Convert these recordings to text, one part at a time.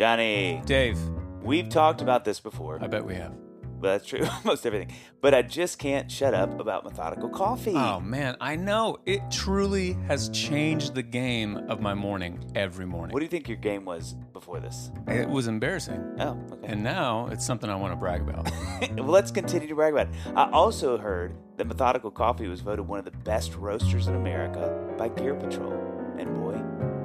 Johnny, Dave, we've talked about this before. I bet we have. Well, that's true, most everything. But I just can't shut up about methodical coffee. Oh, man, I know. It truly has changed the game of my morning every morning. What do you think your game was before this? It was embarrassing. Oh, okay. And now it's something I want to brag about. well, let's continue to brag about it. I also heard that Methodical Coffee was voted one of the best roasters in America by Gear Patrol. And boy,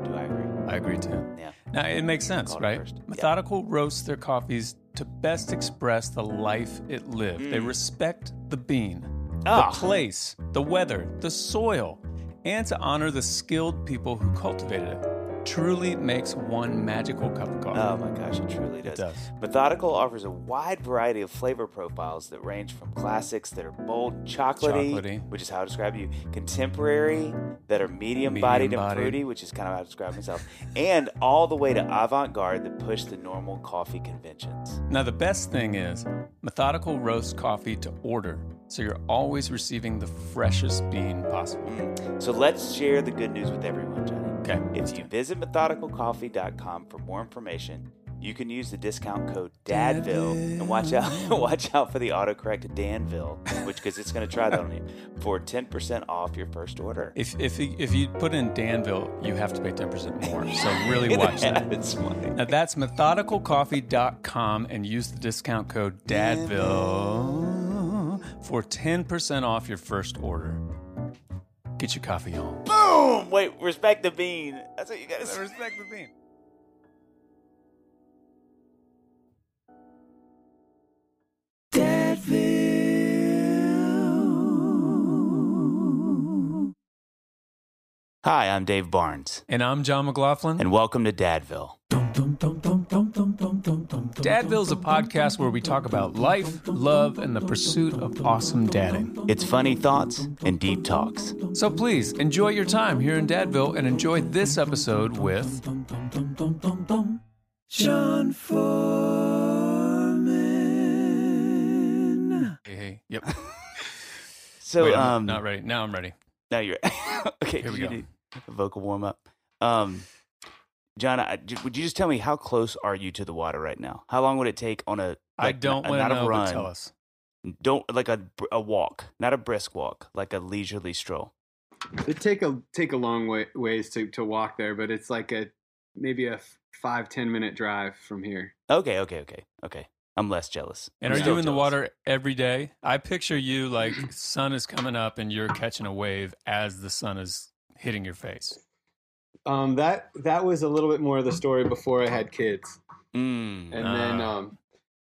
do I agree. I agree too. Yeah. Now it makes sense, right? first. Yeah. Methodical roasts their coffees to best express the life it lived. They respect the bean, Mm. Ah. the place, the weather, the soil, and to honor the skilled people who cultivated it. Truly makes one magical cup of coffee. Oh my gosh, it truly does. does. Methodical offers a wide variety of flavor profiles that range from classics that are bold and chocolatey, Chocolatey. which is how I describe you, contemporary that are medium bodied and fruity, which is kind of how I describe myself, and all the way to avant garde that push the normal coffee conventions. Now, the best thing is, Methodical roasts coffee to order, so you're always receiving the freshest bean possible. Mm. So let's share the good news with everyone, Johnny. Okay, let's If you do it. visit methodicalcoffee.com for more information, you can use the discount code Dadville and watch out watch out for the autocorrect Danville, which because it's going to try that on you for ten percent off your first order. If if you, if you put in Danville, you have to pay ten percent more. So really watch that. it's funny. Now that's methodicalcoffee.com and use the discount code DADVILLE for 10% off your first order. Get your coffee on. Boom! Wait, respect the bean. That's what you got to say. Respect the bean. Hi, I'm Dave Barnes, And I'm Jon McLaughlin. and welcome to Dadville. Dadville's a podcast where we talk about life, love, and the pursuit of awesome dadding. It's funny thoughts and deep talks. So please enjoy your time here in Dadville and enjoy this episode with Jon Foreman. Hey, hey, yep. So, Wait, I'm um, not ready. Now I'm ready. Now you're okay. Here we go. need vocal warm up. Um, Jon, I, j- would you just tell me how close are you to the water right now? How long would it take on a? I like, don't n- want to know, run, but tell us. Don't like a a walk, not a brisk walk, like a leisurely stroll. It take a take a long way, ways to, to walk there, but it's like a maybe a five ten minute drive from here. Okay, okay, okay, okay. I'm less jealous. And I'm are you in the water every day? I picture you like sun is coming up and you're catching a wave as the sun is hitting your face. Um, that that was a little bit more of the story before I had kids. Mm. and then Ah. um,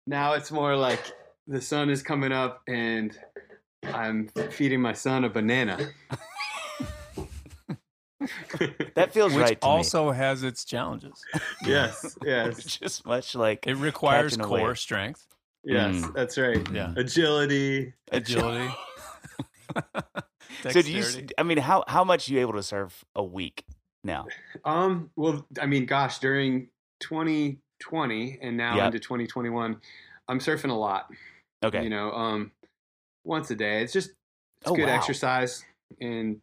now it's more like the sun is coming up and I'm feeding my son a banana. that feels Which right to also has its challenges. yes, me. yes, Just much like It requires Catching a wave. core strength, yes. Mm. That's right. Yeah. Agility. agility. So do you? I mean, how how much are you able to serve a week now? Um. Well, I mean, gosh, during 2020 and now Yep. into 2021, I'm surfing a lot. Okay. You know, um, once a day. It's just it's Oh, good wow. exercise, and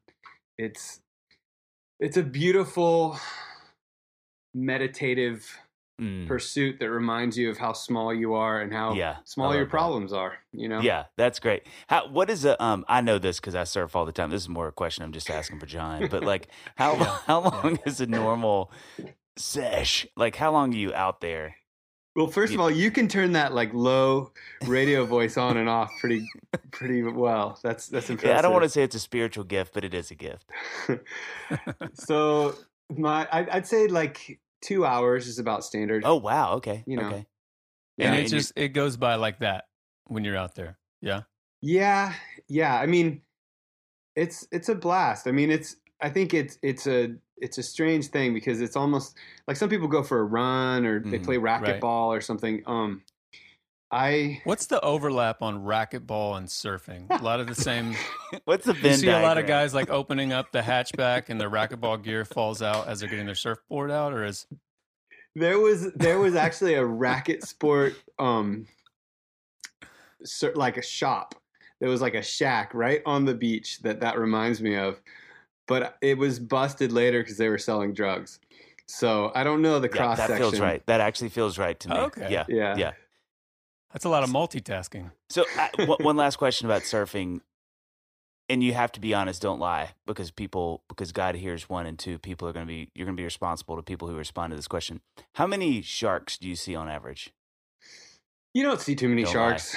it's it's a beautiful meditative Mm. pursuit that reminds you of how small you are and how Yeah, small your love that. problems are. You know. Yeah, that's great. How what is a um I know this cuz I surf all the time. This is more a question I'm just asking for Jon, but like how Yeah, how long is a normal sesh? Like how long are you out there? Well, first of all, you can turn that like low radio voice on and off pretty pretty well. That's that's impressive. Yeah, I don't want to say it's a spiritual gift, but it is a gift. so my I'd say like two hours is about standard. Oh wow, okay. You know. okay. and it and just it goes by like that when you're out there. Yeah. Yeah, yeah. I mean, it's it's a blast. I mean, it's I think it's it's a it's a strange thing because it's almost like some people go for a run or they Mhm, play right. racquetball or something. Um, I What's the overlap on racquetball and surfing? A lot of the same. What's the You Venn see a lot of guys like opening up the hatchback and their racquetball gear falls out as they're getting their surfboard out, or is there was there was actually a racket sport um cer- like a shop there was like a shack right on the beach that that reminds me of but it was busted later because they were selling drugs so i don't know the Yeah, cross that section feels right. That actually feels right to me. Okay. Yeah. yeah Yeah. That's a lot of multitasking? So I, one- one last question about surfing, and you have to be honest. Don't lie, because people, because God hears one and two. People are going to be. You're going to be responsible to people who respond to this question. How many sharks do you see on average? you don't see too many Don't sharks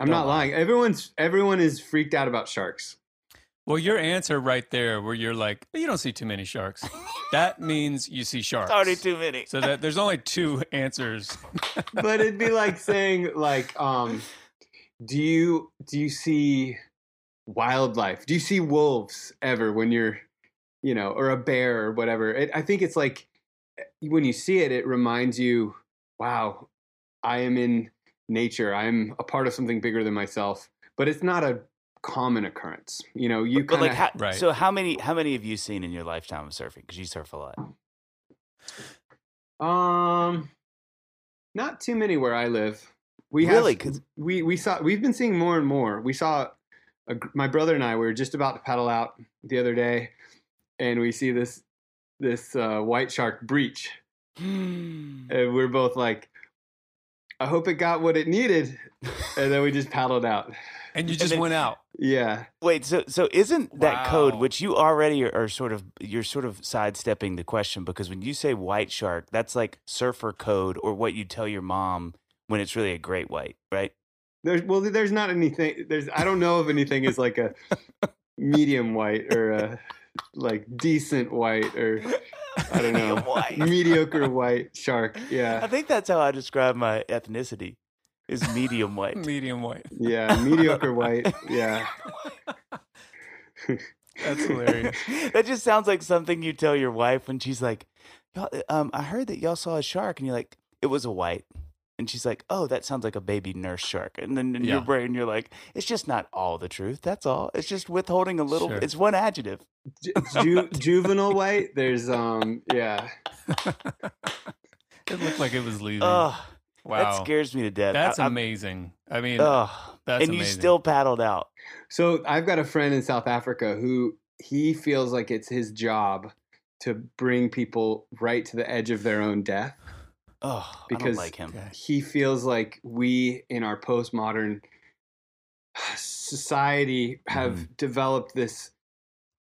i'm Don't not lie. lying everyone's everyone is freaked out about sharks Well, your answer right there, where you're like, you don't see too many sharks. That means you see sharks. It's Already too many. So that there's only two answers. but it'd be like saying like um do you do you see wildlife do you see wolves ever when you're you know or a bear or whatever it, i think it's like when you see it it reminds you wow i am in nature i'm a part of something bigger than myself but it's not a common occurrence you know you but kind like, of how, Right. so how many? How many have you seen in your lifetime of surfing? Because you surf a lot. Um, not too many where I live. We have, Really? 'Cause- we we saw we've been seeing more and more. We saw a, my brother and I. We were just about to paddle out the other day, and we see this this uh, white shark breach, and we're both like, "I hope it got what it needed," and then we just paddled out. And you just then- went out. Yeah, Wait, so so isn't that code which you already are, are sort of you're sort of sidestepping the question because when you say white shark, that's like surfer code or what you tell your mom when it's really a great white, right? there's well, there's not anything. There's I don't know if anything is like a medium white or a like decent white or I don't know. White. mediocre white shark. Yeah, I think that's how I describe my ethnicity is medium white. Medium white. yeah, mediocre white. Yeah, That's hilarious. that just sounds like something you tell your wife when she's like, y'all, um, I heard that y'all saw a shark and you're like, it was a white. And she's like, oh, that sounds like a baby nurse shark. And then in your brain, you're like, it's just not all the truth. That's all. It's just withholding a little. Sure. It's one adjective. Ju- ju- juvenile white. There's um, yeah, It looked like it was leaving. Oh, wow. that scares me to death. That's I- amazing. I mean, Oh, that's and you still paddled out. So I've got a friend in South Africa who he feels like it's his job to bring people right to the edge of their own death. Oh, I don't Because- like him. He feels like we in our postmodern society have Mhm. developed this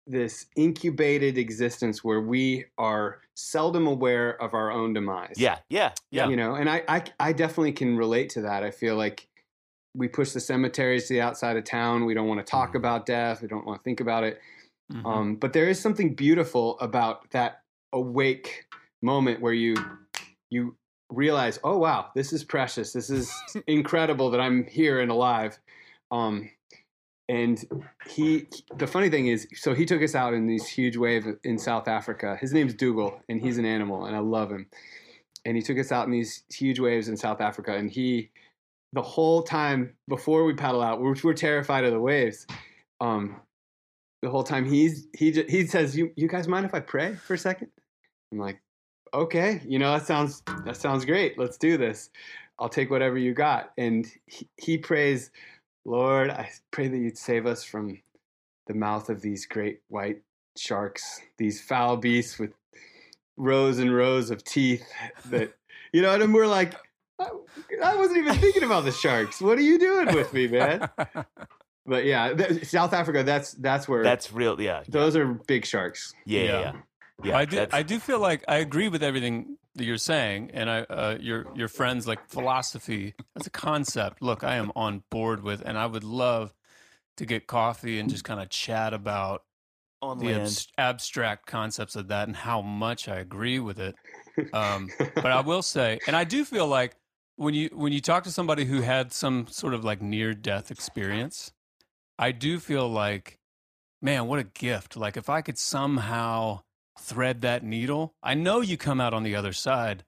this incubated existence where we are seldom aware of our own demise. Yeah, yeah, yeah. you know and I, I i definitely can relate to that i feel like we push the cemeteries to the outside of town we don't want to talk Mhm. about death we don't want to think about it Mhm. um, but there is something beautiful about that awake moment where you you realize, oh wow, this is precious. This is incredible that I'm here and alive. Um, and he, the funny thing is, so he took us out in these huge waves in South Africa. His name's Dougal, and he's an animal, and I love him. And he took us out in these huge waves in South Africa, and he, the whole time before we paddle out, which we're terrified of the waves, um, the whole time he's he he says, "You you guys mind if I pray for a second? I'm like, okay, you know that sounds that sounds great. Let's do this. I'll take whatever you got. And he, he prays, Lord, I pray that you'd save us from the mouth of these great white sharks, these foul beasts with rows and rows of teeth that you know, and we're like, I, I wasn't even thinking about the sharks. What are you doing with me, man? But yeah, th- South Africa. That's that's where That's real. Yeah. those are big sharks. Yeah. Yeah. Yeah. Yeah. I do. I do feel like I agree with everything that you're saying, and I, uh, your your friends like philosophy as a concept. Look, I am on board with, and I would love to get coffee and just kind of chat about on the abs- abstract concepts of that and how much I agree with it. Um, but I will say, and I do feel like when you when you talk to somebody who had some sort of like near death experience, I do feel like, man, what a gift! Like if I could somehow thread that needle, I know you come out on the other side,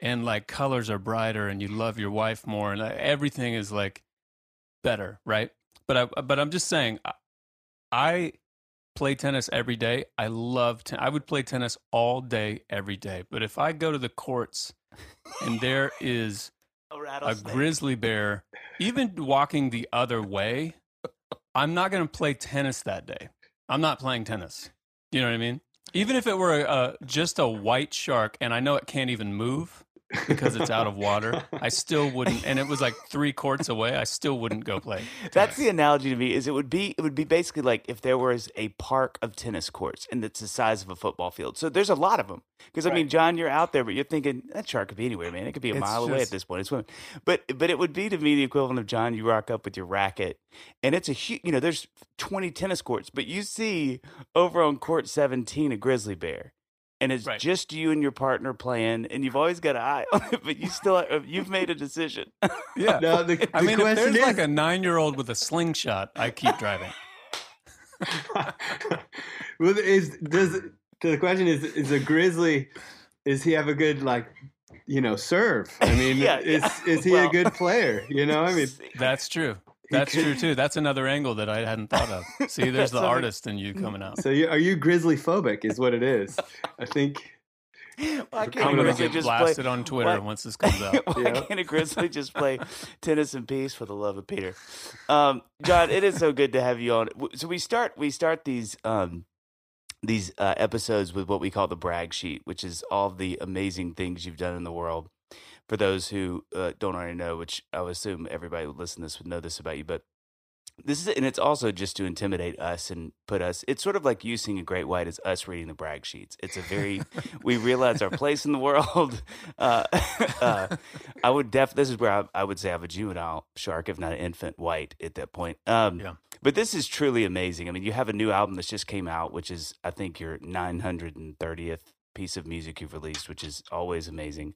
and like colors are brighter, and you love your wife more, and uh, everything is like better, right? But I but I'm just saying, I, I play tennis every day. I love ten- I would play tennis all day every day. But if I go to the courts and there is a a grizzly bear even walking the other way, I'm not going to play tennis that day. I'm not playing tennis. You know what I mean? Even if it were a, just a white shark and I know it can't even move because it's out of water, I still wouldn't. And it was like three courts away. I still wouldn't go play. That's the analogy to me. Is it would be it would be basically like if there was a park of tennis courts and it's the size of a football field. So there's a lot of them. Because I mean, Jon, you're out there, but you're thinking that shark could be anywhere, man. It could be a It's mile away at this point. It's swimming. But but it would be to me the equivalent of Jon. You rock up with your racket, and it's a huge. You know, there's 20 tennis courts, but you see over on court 17 a grizzly bear. And it's Right. just you and your partner playing, and you've always got an eye on it, but you still you've made a decision. Yeah. No, the, I mean, if question there's is, like a nine year old with a slingshot, I keep driving. well, is does the question is is a grizzly? Is he have a good like, you know, serve? I mean, Yeah, is yeah. is he Well- a good player? You know, I mean, That's true. He That's true too. That's another angle that I hadn't thought of. See, there's the artist in you coming out. so you, are you grizzly phobic? Is what it is. I think. Why can't I'm gonna get just blasted play, on Twitter why- once this comes out. Why Yeah. can't a grizzly just play tennis in peace for the love of Peter? Um, Jon, it is so good to have you on. So we start we start these um, these uh, episodes with what we call the brag sheet, which is all the amazing things you've done in the world. For those who uh, don't already know, which I would assume everybody who listen to this would know this about you, but this is and it's also just to intimidate us and put us. It's sort of like you seeing a great white as us reading the brag sheets. It's a very we realize our place in the world. Uh, uh, I would def. This is where I, I would say I have a juvenile shark, if not an infant white at that point. Um, Yeah. But this is truly amazing. I mean, you have a new album that's just came out, which is I think your 930th piece of music you've released, which is always amazing.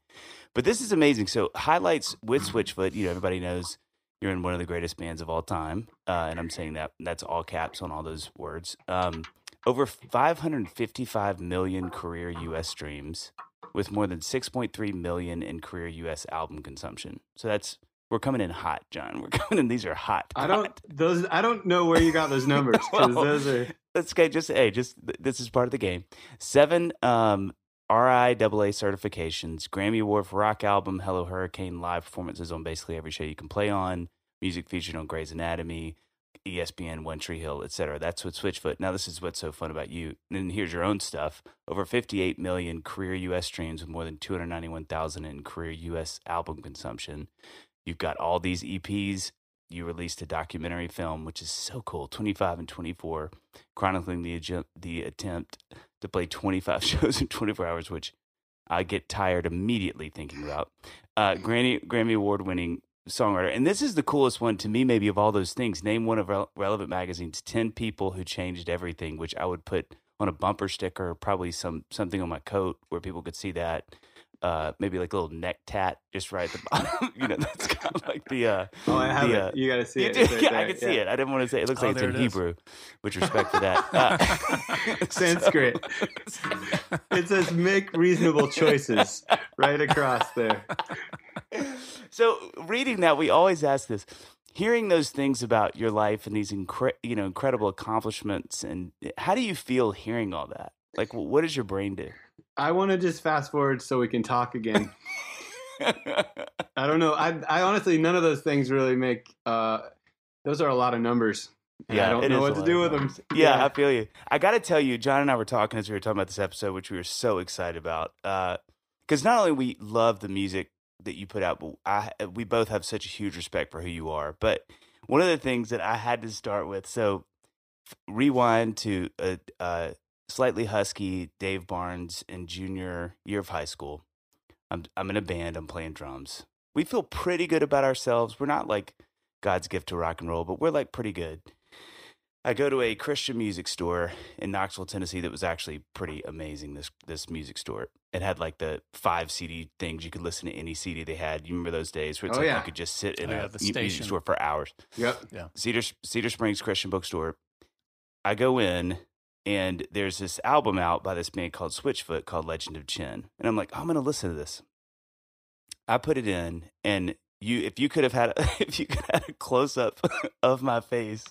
But this is amazing. So highlights with Switchfoot. You know, everybody knows you're in one of the greatest bands of all time, uh, and I'm saying that that's all caps on all those words. Um, over 555 million career U.S. streams, with more than 6.3 million in career U.S. album consumption. So that's we're coming in hot, Jon. We're coming in. These are hot. I don't those. I don't know where you got those numbers because Well, those are. Let's get just hey, just this is part of the game. Seven um, RIAA certifications, Grammy Award for rock album, Hello Hurricane live performances on basically every show you can play on, music featured on Grey's Anatomy, ESPN, One Tree Hill, etc. That's what Switchfoot. Now this is what's so fun about you. And here's your own stuff. Over 58 million career U.S. streams with more than 291,000 in career U.S. album consumption. You've got all these EPs. You released a documentary film, which is so cool. 25 in 24 chronicling the the attempt to play 25 shows in 24 hours, which I get tired immediately thinking about. Uh, Grammy Grammy award winning songwriter, and this is the coolest one to me, maybe of all those things. Name one of Rel- Relevant Magazine's 10 people who changed everything, which I would put on a bumper sticker, probably some something on my coat where people could see that. Uh, maybe like a little neck tat just right at the bottom. you know, that's kind of like the. Uh, Oh, I have the, it. uh, you got to see it. right yeah, I can see it. I didn't want to say it looks Oh, like it's in it. Hebrew, with respect for that. Uh, Sanskrit. It says make reasonable choices right across there. so reading that, we always ask this. Hearing those things about your life and these incre- you know incredible accomplishments, and how do you feel hearing all that? Like, what does your brain do? I want to just fast forward so we can talk again. I don't know. I, I honestly, none of those things really make. Uh, those are a lot of numbers. and I don't know what to do with them. numbers. Yeah, I feel you. I got to tell you, Jon and I were talking as we were talking about this episode, which we were so excited about. Uh, because not only we love the music that you put out, but I we both have such a huge respect for who you are. But one of the things that I had to start with, so rewind to a, a slightly husky Dave Barnes in junior year of high school. I'm I'm in a band. I'm playing drums. We feel pretty good about ourselves. We're not like God's gift to rock and roll, but we're like pretty good. I go to a Christian music store in Knoxville, Tennessee that was actually pretty amazing. This this music store. It had like the five CD things you could listen to any CD they had. You remember those days where it's Oh, like yeah. you could just sit in Oh, a yeah, the music station. store for hours. Yep. Yeah. Cedar Cedar Springs Christian Bookstore. I go in and there's this album out by this band called Switchfoot called Legend of Chin. And I'm like, I'm gonna listen to this. I put it in and you if you could have had if you could have had a close up of my face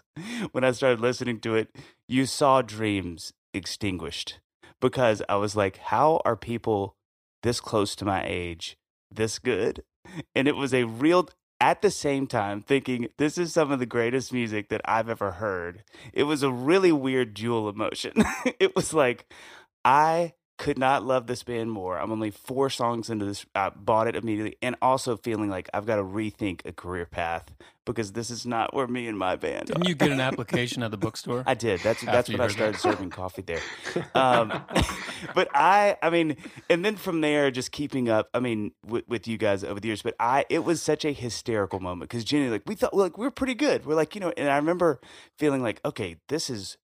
when I started listening to it, you saw dreams extinguished. Because I was like, how are people this close to my age this good? And it was a real at the same time thinking this is some of the greatest music that I've ever heard. It was a really weird dual emotion. it was like I could not love this band more. I'm only four songs into this. I bought it immediately, and also feeling like I've got to rethink a career path because this is not where me and my band. Didn't are. you get an application at the bookstore? I did. That's that's when I started that? serving coffee there. Um, but I, I mean, and then from there, just keeping up. I mean, with, with you guys over the years. But I, it was such a hysterical moment because Jenny, like, we thought, like, we were pretty good. We're like, you know, and I remember feeling like, okay, this is.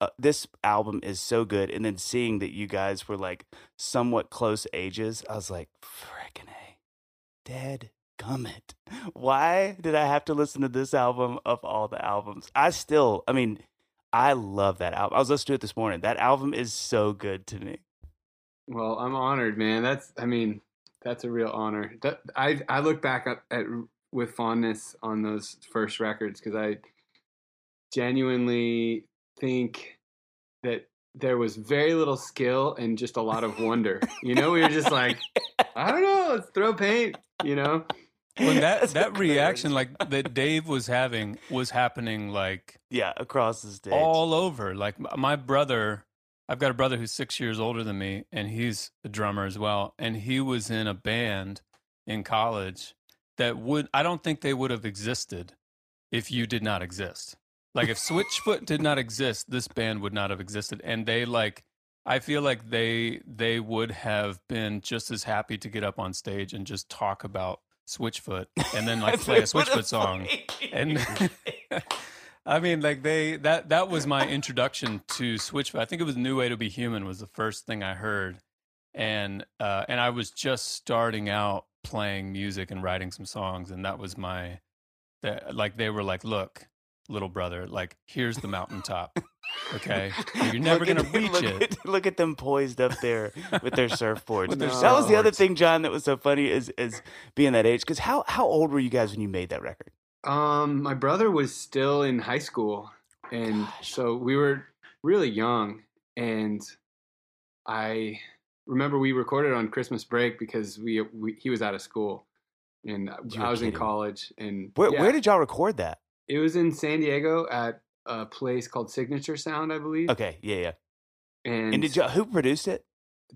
Uh, this album is so good, and then seeing that you guys were like somewhat close ages, I was like, "Frickin' a, dead gummit! Why did I have to listen to this album of all the albums? I still, I mean, I love that album. I was listening to it this morning. That album is so good to me. Well, I'm honored, man. That's, I mean, that's a real honor. That, I, I look back at, at with fondness on those first records because I genuinely think that there was very little skill and just a lot of wonder. You know, we were just like, I don't know, let's throw paint. You know, when that that reaction like that Dave was having was happening like yeah, across the stage. all over. Like my brother, I've got a brother who's six years older than me, and he's a drummer as well. And he was in a band in college that would I don't think they would have existed if you did not exist. Like if Switchfoot did not exist, this band would not have existed. And they like I feel like they they would have been just as happy to get up on stage and just talk about Switchfoot and then like play a Switchfoot song. And I mean, like they that that was my introduction to Switchfoot. I think it was "New Way to Be Human" was the first thing I heard, and uh, and I was just starting out playing music and writing some songs, and that was my that like they were like, look, little brother, like here's the mountaintop, okay, you're never Look gonna at- reach look it. At, look at them poised up there with their surfboards. With their that was the other thing, Jon, that was so funny is is being that age. Because how how old were you guys when you made that record? Um, my brother was still in high school, and Gosh. so we were really young. And I remember we recorded on Christmas break because we, we he was out of school, and You I were was in college. And Where yeah, where did y'all record that? It was in San Diego at a place called Signature Sound, I believe. Okay, yeah, yeah. And, And did you who produced it?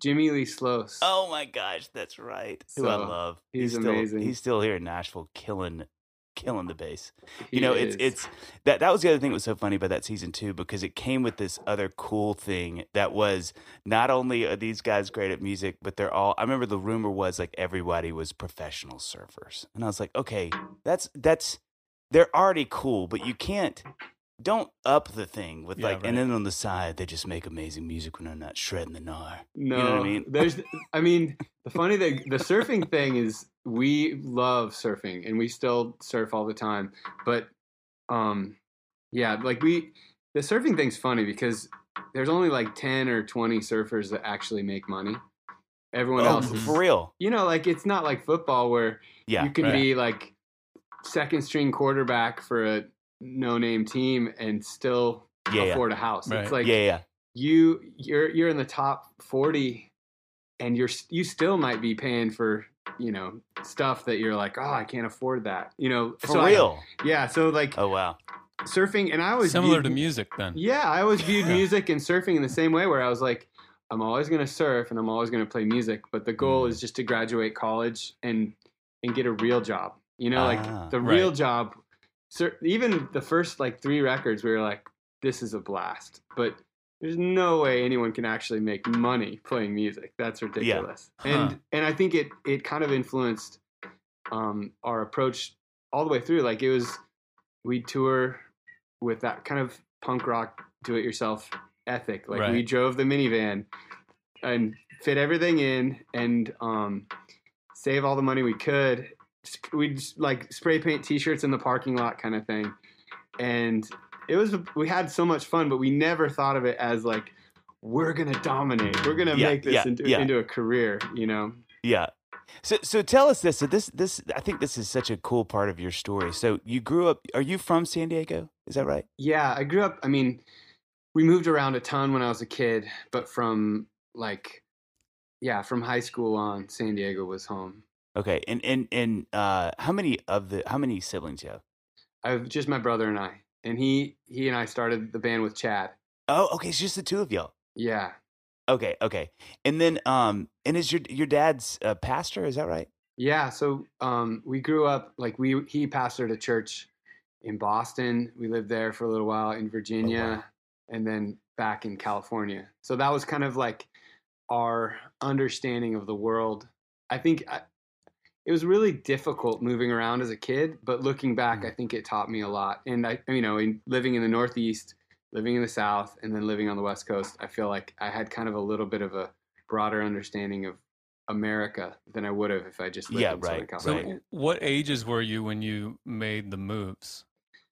Jimmy Lee Sloas. Oh my gosh, that's right. Who I love. he's still, amazing. He's still here in Nashville, killing, killing the bass. He You know, is. it's it's that that was the other thing that was so funny about that season too, because it came with this other cool thing that was not only are these guys great at music, but they're all. I remember the rumor was like everybody was professional surfers, and I was like, okay, that's that's they're already cool, but you can't don't up the thing with Yeah, like, and then on the side they just make amazing music when they're not shredding the gnar. No, know what I mean? there's. I mean, the funny thing, the surfing thing is, we love surfing and we still surf all the time. But, um, yeah, like we, the surfing thing's funny because there's only like ten or twenty surfers that actually make money. Everyone Oh, else is, for real? you know, like it's not like football where Yeah, you can right. be like second string quarterback for a no name team and still yeah, yeah, afford a house. Right. It's like yeah, yeah. you you're you're in the top 40 and you're you still might be paying for you know stuff that you're like oh i can't afford that you know For so I- real? yeah so like oh wow. surfing and i always Similar viewed, to music, then. yeah i always viewed Yeah. music and surfing in the same way where i was like i'm always going to surf and i'm always going to play music but the goal Mm. is just to graduate college and and get a real job you know Ah. like the Right. real job sur- even the first like three records we were like this is a blast but there's no way anyone can actually make money playing music that's ridiculous Huh. and and i think it it kind of influenced um our approach all the way through like it was we tour with that kind of punk rock do it yourself ethic like we drove the minivan and fit everything in and um save all the money we could we'd just, like spray paint t-shirts in the parking lot kind of thing and it was we had so much fun but we never thought of it as like we're gonna dominate we're gonna Yeah, make this yeah, into, yeah. into a career you know Yeah. So so tell us this. So this this I think this is such a cool part of your story. So you grew up are you from San Diego? Is that right? yeah i grew up i mean we moved around a ton when i was a kid but from like yeah from high school on san diego was home Okay. And and and uh how many of the how many siblings you have? i have just my brother and i and he he and i started the band with chad Oh, okay, it's just the two of y'all. yeah Okay, okay. And then um and is your your dad's a pastor, is that right? Yeah, so um, we grew up like we he pastored a church in Boston. We lived there for a little while in Virginia, and then back in California. So that was kind of like our understanding of the world. I think it was really difficult moving around as a kid, but looking back, Mm. I think it taught me a lot. And I, you know, in living in the Northeast, living in the South, and then living on the West Coast, I feel like I had kind of a little bit of a broader understanding of America than I would have if I just lived Yeah, in Southern right, So, what ages were you when you made the moves?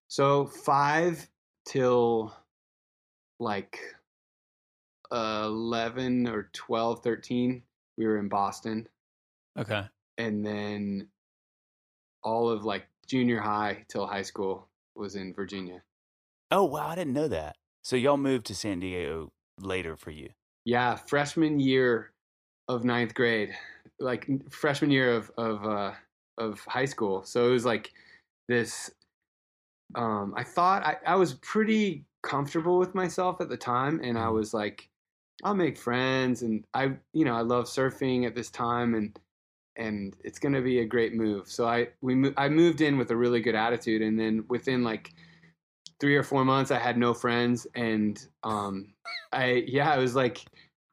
So five till like uh, 11 or 12, 13, we were in Boston. Okay. And then all of like junior high till high school was in Virginia. Oh wow, I didn't know that. So y'all moved to San Diego later for you. Yeah, freshman year of ninth grade, like freshman year of of uh, of high school. So it was like this. Um, I thought I, I was pretty comfortable with myself at the time, and I Mhm. was like, I'll make friends, and I, you know, I love surfing at this time, and and it's gonna be a great move. So I we mo- I moved in with a really good attitude, and then within like three or four months, I had no friends, and um, I yeah, it was like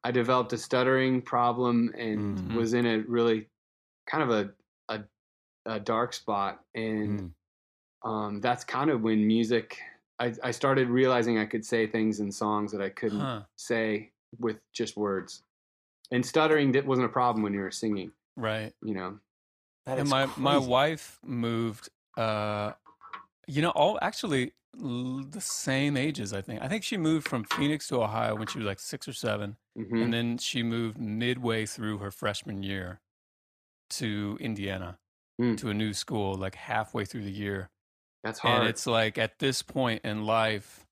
I developed a stuttering problem and Mhm. was in a really kind of a a, a dark spot, and Mm. um, that's kind of when music. I, I started realizing I could say things in songs that I couldn't Huh. say with just words, and stuttering that wasn't a problem when you were singing. Right. You know, That and is my my wife moved uh you know all actually l- the same ages i think i think she moved from phoenix to ohio when she was like six or seven hmm and then she moved midway through her freshman year to indiana Hmm. to a new school like halfway through the year that's hard. and it's like at this point in life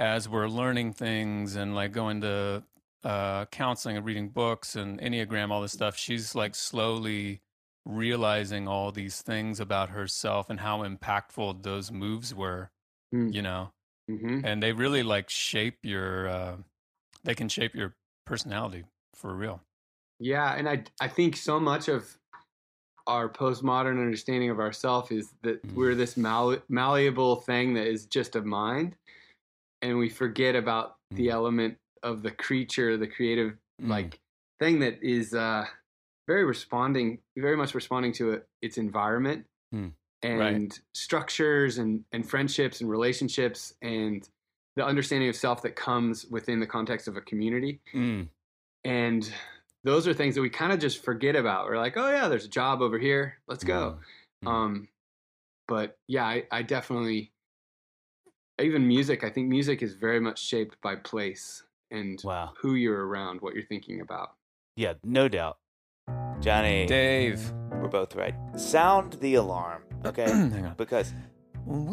as we're learning things and like going to uh, counseling and reading books and enneagram all this stuff she's like slowly realizing all these things about herself and how impactful those moves were Hmm. you know hmm and they really like shape your uh, they can shape your personality for real Yeah, and I I think so much of our postmodern understanding of ourself is that Mm. we're this mal- malleable thing that is just a mind, and we forget about the Mm. element of the creature, the creative Mm. like thing that is uh, very responding, very much responding to it, its environment, Mm. and structures and and friendships and relationships and the understanding of self that comes within the context of a community Mm. and those are things that we kind of just forget about we're like oh yeah there's a job over here let's go Mm. um but yeah I, I definitely even music i think music is very much shaped by place and Wow. who you're around what you're thinking about Yeah, no doubt. Johnny, Dave. we're both right. Sound the alarm, okay? Hang on. because oh,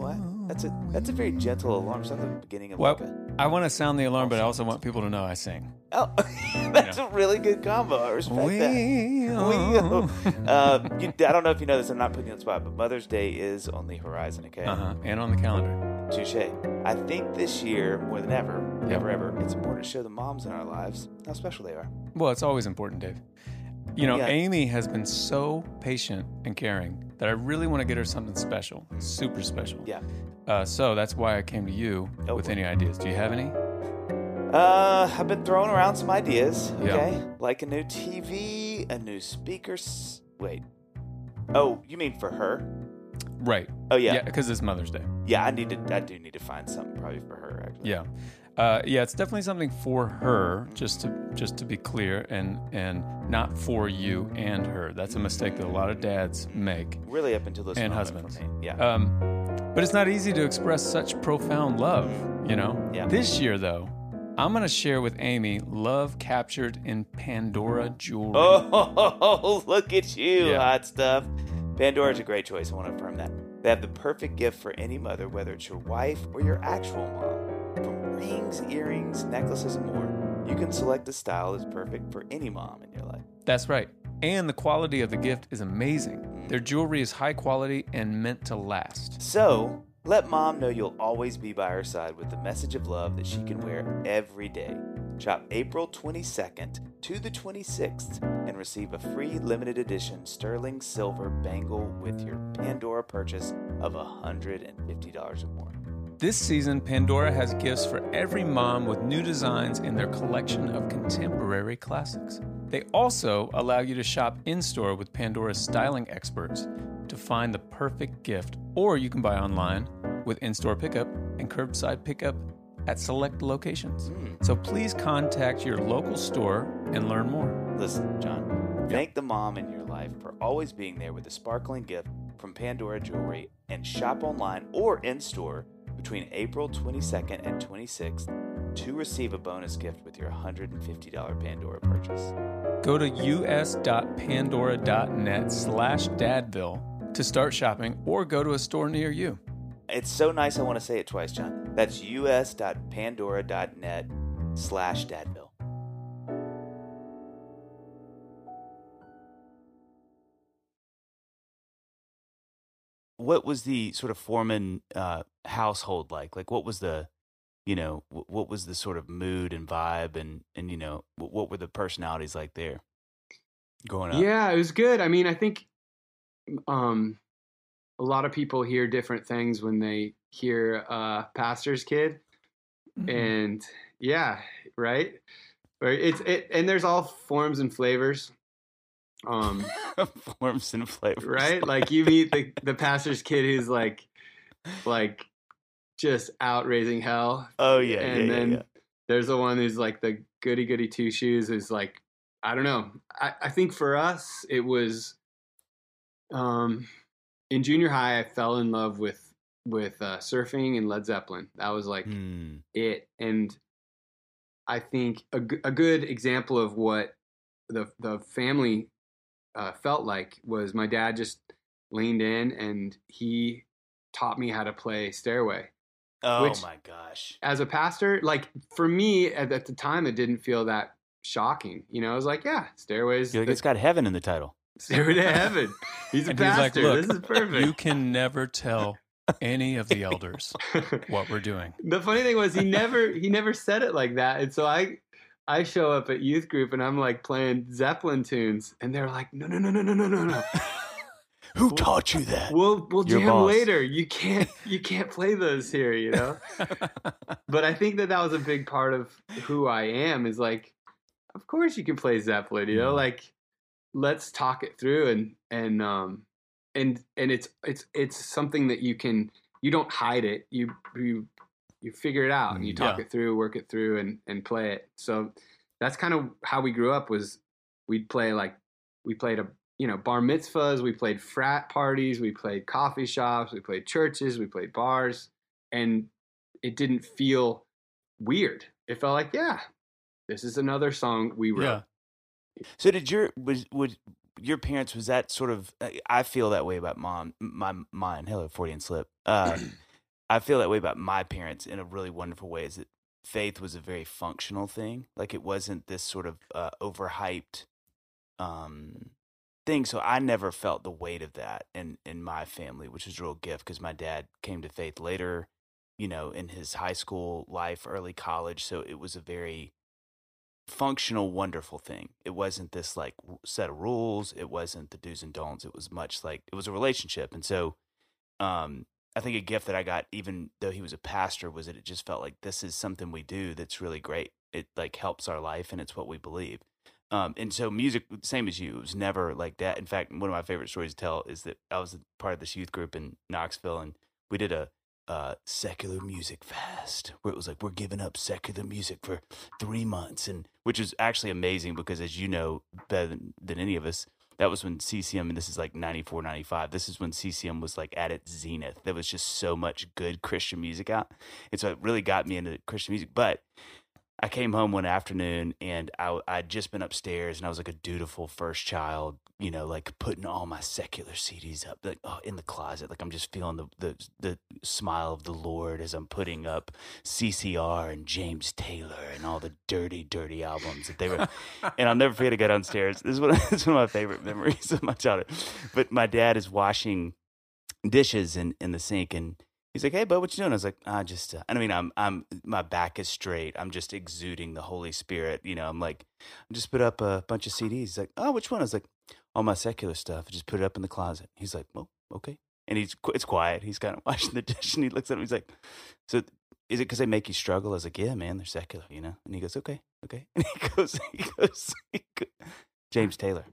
what? That's a that's a very gentle alarm. Sounds like the beginning of Well, like a I want to sound the alarm, but I also want people to know I sing. oh, that's a really good combo. I respect that. Uh, you, I don't know if you know this. I'm not putting you on the spot, but Mother's Day is on the horizon. Okay, Uh-huh. And on the calendar. touche. I think this year more than ever, Yeah. ever, ever, it's important to show the moms in our lives how special they are. Well, it's always important, Dave. You know, Yeah. Amy has been so patient and caring that I really want to get her something special, super special. Yeah. Uh, so that's why I came to you Oh, with boy. any ideas. Do you have any? Uh, I've been throwing around some ideas. Yeah. Okay, like a new TV, a new speaker. S- wait. Oh, you mean for her? Right. Oh yeah. Yeah, because it's Mother's Day. Yeah, I need to. I do need to find something probably for her. Actually. Yeah. Uh, yeah, it's definitely something for her, just to just to be clear, and and not for you and her. That's a mistake that a lot of dads make. Really up until this And husbands. Yeah. Um, but it's not easy to express such profound love, you know? Yeah. This year, though, I'm going to share with Amy love captured in Pandora jewelry. oh, look at you, Yeah. hot stuff. Pandora's a great choice. I want to affirm that. They have the perfect gift for any mother, whether it's your wife or your actual mom. Rings, earrings, necklaces, and more, you can select a style that's perfect for any mom in your life. That's right. And the quality of the gift is amazing. Mm. Their jewelry is high quality and meant to last. So, let mom know you'll always be by her side with the message of love that she can wear every day. Shop April 22nd to the 26th and receive a free limited edition sterling silver bangle with your Pandora purchase of $150 or more. This season, Pandora has gifts for every mom with new designs in their collection of contemporary classics. They also allow you to shop in store with Pandora's styling experts to find the perfect gift, or you can buy online with in store pickup and curbside pickup at select locations. Hmm. So please contact your local store and learn more. Listen, Jon, thank the mom in your life for always being there with a sparkling gift from Pandora Jewelry and shop online or in store between April 22nd and 26th to receive a bonus gift with your $150 Pandora purchase. Go to us.pandora.net slash dadville to start shopping or go to a store near you. It's so nice I want to say it twice, Jon. That's us.pandora.net slash dadville. What was the sort of Foreman uh, household like? Like, what was the, you know, wh- what was the sort of mood and vibe, and and you know, wh- what were the personalities like there growing up? Yeah, it was good. I mean, I think um, a lot of people hear different things when they hear uh, pastor's kid, Mm-hmm. and yeah, right. Right. It's it, and there's all forms and flavors. Um, Forms and flavors, right? Like you meet the the pastor's kid who's like, like, just out raising hell, Oh yeah, and yeah, then yeah, yeah. there's the one who's like the goody goody two shoes who's like I don't know. I, I think for us it was um in junior high I fell in love with with uh, surfing and Led Zeppelin. That was like Hmm. it and I think a, a good example of what the the family uh, felt like was my dad just leaned in and he taught me how to play Stairway Oh Which- my gosh. as a pastor, like for me at, at the time, it didn't feel that shocking. You know, I was like, yeah, stairways, like, the- it's got heaven in the title. stairway to heaven. He's a And he's like, pastor. "Look, this is perfect. You can never tell any of the elders what we're doing. the funny thing was he never he never said it like that, and so I I show up at youth group and I'm like playing Zeppelin tunes, and they're like, no no no no no no no no. Who taught you that? We'll we'll Your jam boss. later. You can't you can't play those here, you know. but I think that that was a big part of who I am. Is like, of course you can play Zeppelin. You know, Mm. like let's talk it through and and um and and it's it's it's something that you can you don't hide it you you you figure it out and you talk Yeah. it through work it through and and play it. So that's kind of how we grew up was we'd play like we played a you know bar mitzvahs we played frat parties we played coffee shops we played churches we played bars and it didn't feel weird. It felt like yeah this is another song we wrote. Yeah. So did your was would your parents was that sort of I feel that way about mom my mine. Hello 40 and slip. Uh I feel that way about my parents in a really wonderful way is that faith was a very functional thing like it wasn't this sort of uh, overhyped um thing so I never felt the weight of that in in my family which was a real gift because my dad came to faith later you know in his high school life early college so it was a very functional, wonderful thing. It wasn't this like set of rules. It wasn't the do's and don'ts. It was much like it was a relationship. And so, um, I think a gift that I got, even though he was a pastor, was that it just felt like this is something we do that's really great. It like helps our life, and it's what we believe. Um, and so music, same as you, it was never like that. In fact, one of my favorite stories to tell is that I was a part of this youth group in Knoxville, and we did a uh, secular music fast where it was like we're giving up secular music for three months, and which is actually amazing because, as you know better than, than any of us, that was when CCM, and this is like 94, 95. This is when CCM was like at its zenith. There was just so much good Christian music out. And so it really got me into Christian music. But I came home one afternoon and I, I'd just been upstairs and I was like a dutiful first child, you know, like putting all my secular CDs up, like oh, in the closet. Like I'm just feeling the, the, the smile of the Lord as I'm putting up CCR and James Taylor and all the dirty, dirty albums that they were. and I'll never forget to go downstairs. This is one, of, this is one of my favorite memories of my childhood. But my dad is washing dishes in, in the sink and he's like, "Hey, bud, what you doing?" I was like, "I just, uh, I mean, I'm, I'm, my back is straight. I'm just exuding the Holy Spirit. You know, I'm like, I just put up a bunch of CDs. He's like, "Oh, which one?" I was like, "All my secular stuff. I just put it up in the closet." He's like, "Well, okay." And he's it's quiet. He's kind of washing the dish, and he looks at him. He's like, "So, is it because they make you struggle?" I was like, "Yeah, man, they're secular, you know." And he goes, "Okay, okay." And he goes, he goes, he goes James Taylor.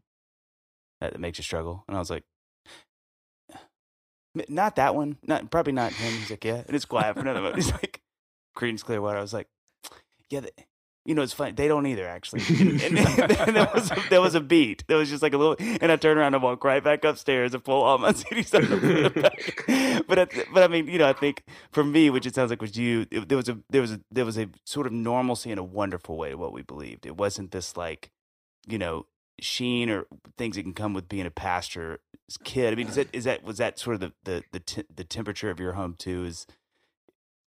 That, that makes you struggle. And I was like. "M- Not that one. Not probably not him. He's like, yeah, and it's quiet for another moment. He's like, Creedence Clearwater. I was like, yeah, the, you know, it's funny. They don't either, actually. And, and, there was a, there was a beat. There was just like a little, and I turned around and walked right back upstairs and pull all my CDs out of the back. But I, but I mean, you know, I think for me, which it sounds like was you, it, there was a there was a there was a sort of normalcy in a wonderful way to what we believed. It wasn't this like, you know, sheen or things that can come with being a pastor kid. I mean, is that is that was that sort of the the the, t- the temperature of your home too? Is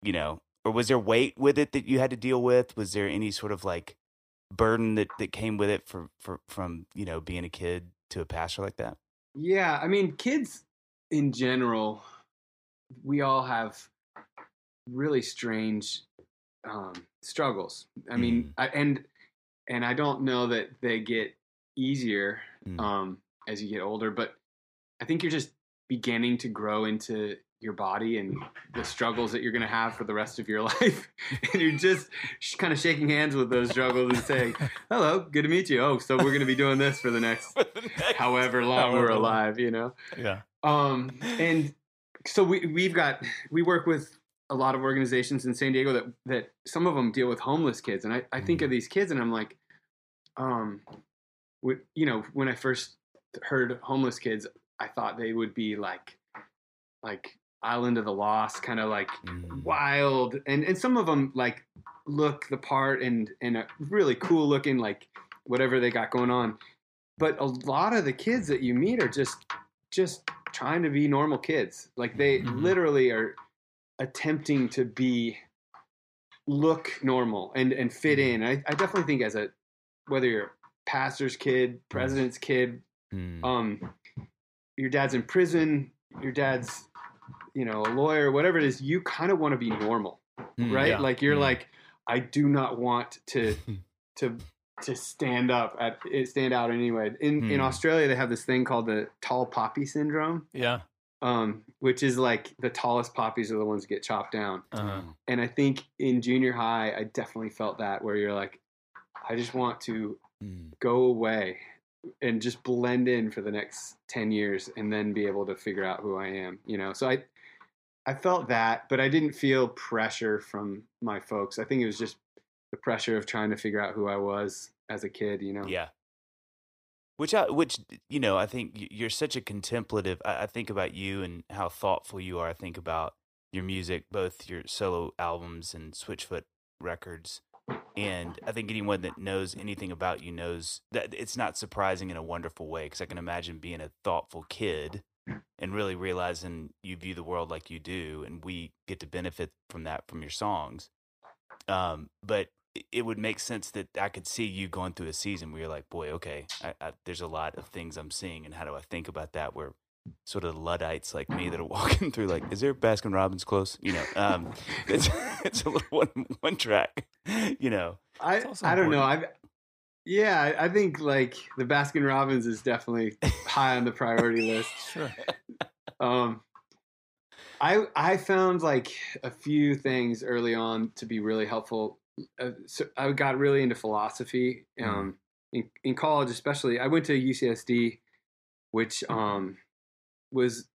you know, or was there weight with it that you had to deal with? Was there any sort of like burden that that came with it for for from you know being a kid to a pastor like that? Yeah, I mean, kids in general, we all have really strange um, struggles. I mean, I, and and I don't know that they get easier Mm. um, as you get older, but I think you're just beginning to grow into your body and the struggles that you're going to have for the rest of your life, and you're just sh- kind of shaking hands with those struggles and saying, "Hello, good to meet you." Oh, so we're going to be doing this for the next however long we're However long. alive, you know. Yeah. Um, and so we we've got we work with a lot of organizations in San Diego that that some of them deal with homeless kids, and I, I think of these kids and I'm like, um, you know, when I first heard homeless kids, I thought they would be like like Island of the Lost, kind of like Mm. wild, and and some of them like look the part and and really cool looking, like whatever they got going on. But a lot of the kids that you meet are just just trying to be normal kids. Like they Mhm. literally are attempting to be look normal and and fit in. I, I definitely think as a whether you're pastor's kid, president's kid, Mm. um, your dad's in prison, your dad's, you know, a lawyer, whatever it is, you kind of want to be normal, Mm, right? yeah. Like you're Mm. like, I do not want to to to stand up at eh, stand out anyway. In in Mm. Australia, they have this thing called the tall poppy syndrome, Yeah. um, which is like the tallest poppies are the ones that get chopped down. Uh-huh. And I think in junior high, I definitely felt that where you're like, I just want to Mm. go away and just blend in for the next 10 years and then be able to figure out who I am, you know. So I I felt that, but I didn't feel pressure from my folks. I think it was just the pressure of trying to figure out who I was as a kid, you know. Yeah. Which I, which you know, I think you're such a contemplative. I, I think about you and how thoughtful you are. I think about your music, both your solo albums and Switchfoot records. And I think anyone that knows anything about you knows that it's not surprising in a wonderful way because I can imagine being a thoughtful kid and really realizing you view the world like you do, and we get to benefit from that from your songs. Um, but it- would make sense that I could see you going through a season where you're like, boy, okay, I, I, there's a lot of things I'm seeing, and how do I think about that? Where sort of Luddites like me that are walking through, like, is there Baskin Robbins close? You know, um, it's it's a little one one track, you know. I It's also I don't know. I yeah, I- I think like the Baskin Robbins is definitely high on the priority list. Sure. Um, I I found like a few things early on to be really helpful. Uh, so I got really into philosophy um, in in college, especially. I went to UCSD, which um, was,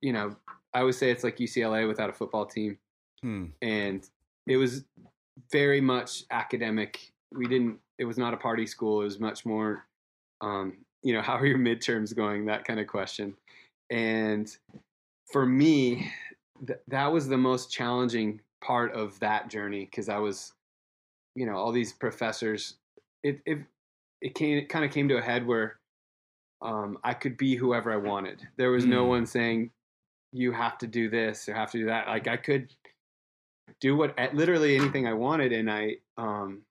you know, I would say it's like UCLA without a football team, Hmm. and it was very much academic. We didn't. It was not a party school. It was much more, um, you know, how are your midterms going? That kind of question. And for me, th- that was the most challenging part of that journey because I was, you know, all these professors. It it it came it kind of came to a head where um, I could be whoever I wanted. There was no Mm. one saying you have to do this or have to do that. Like I could do what literally anything I wanted, and I um,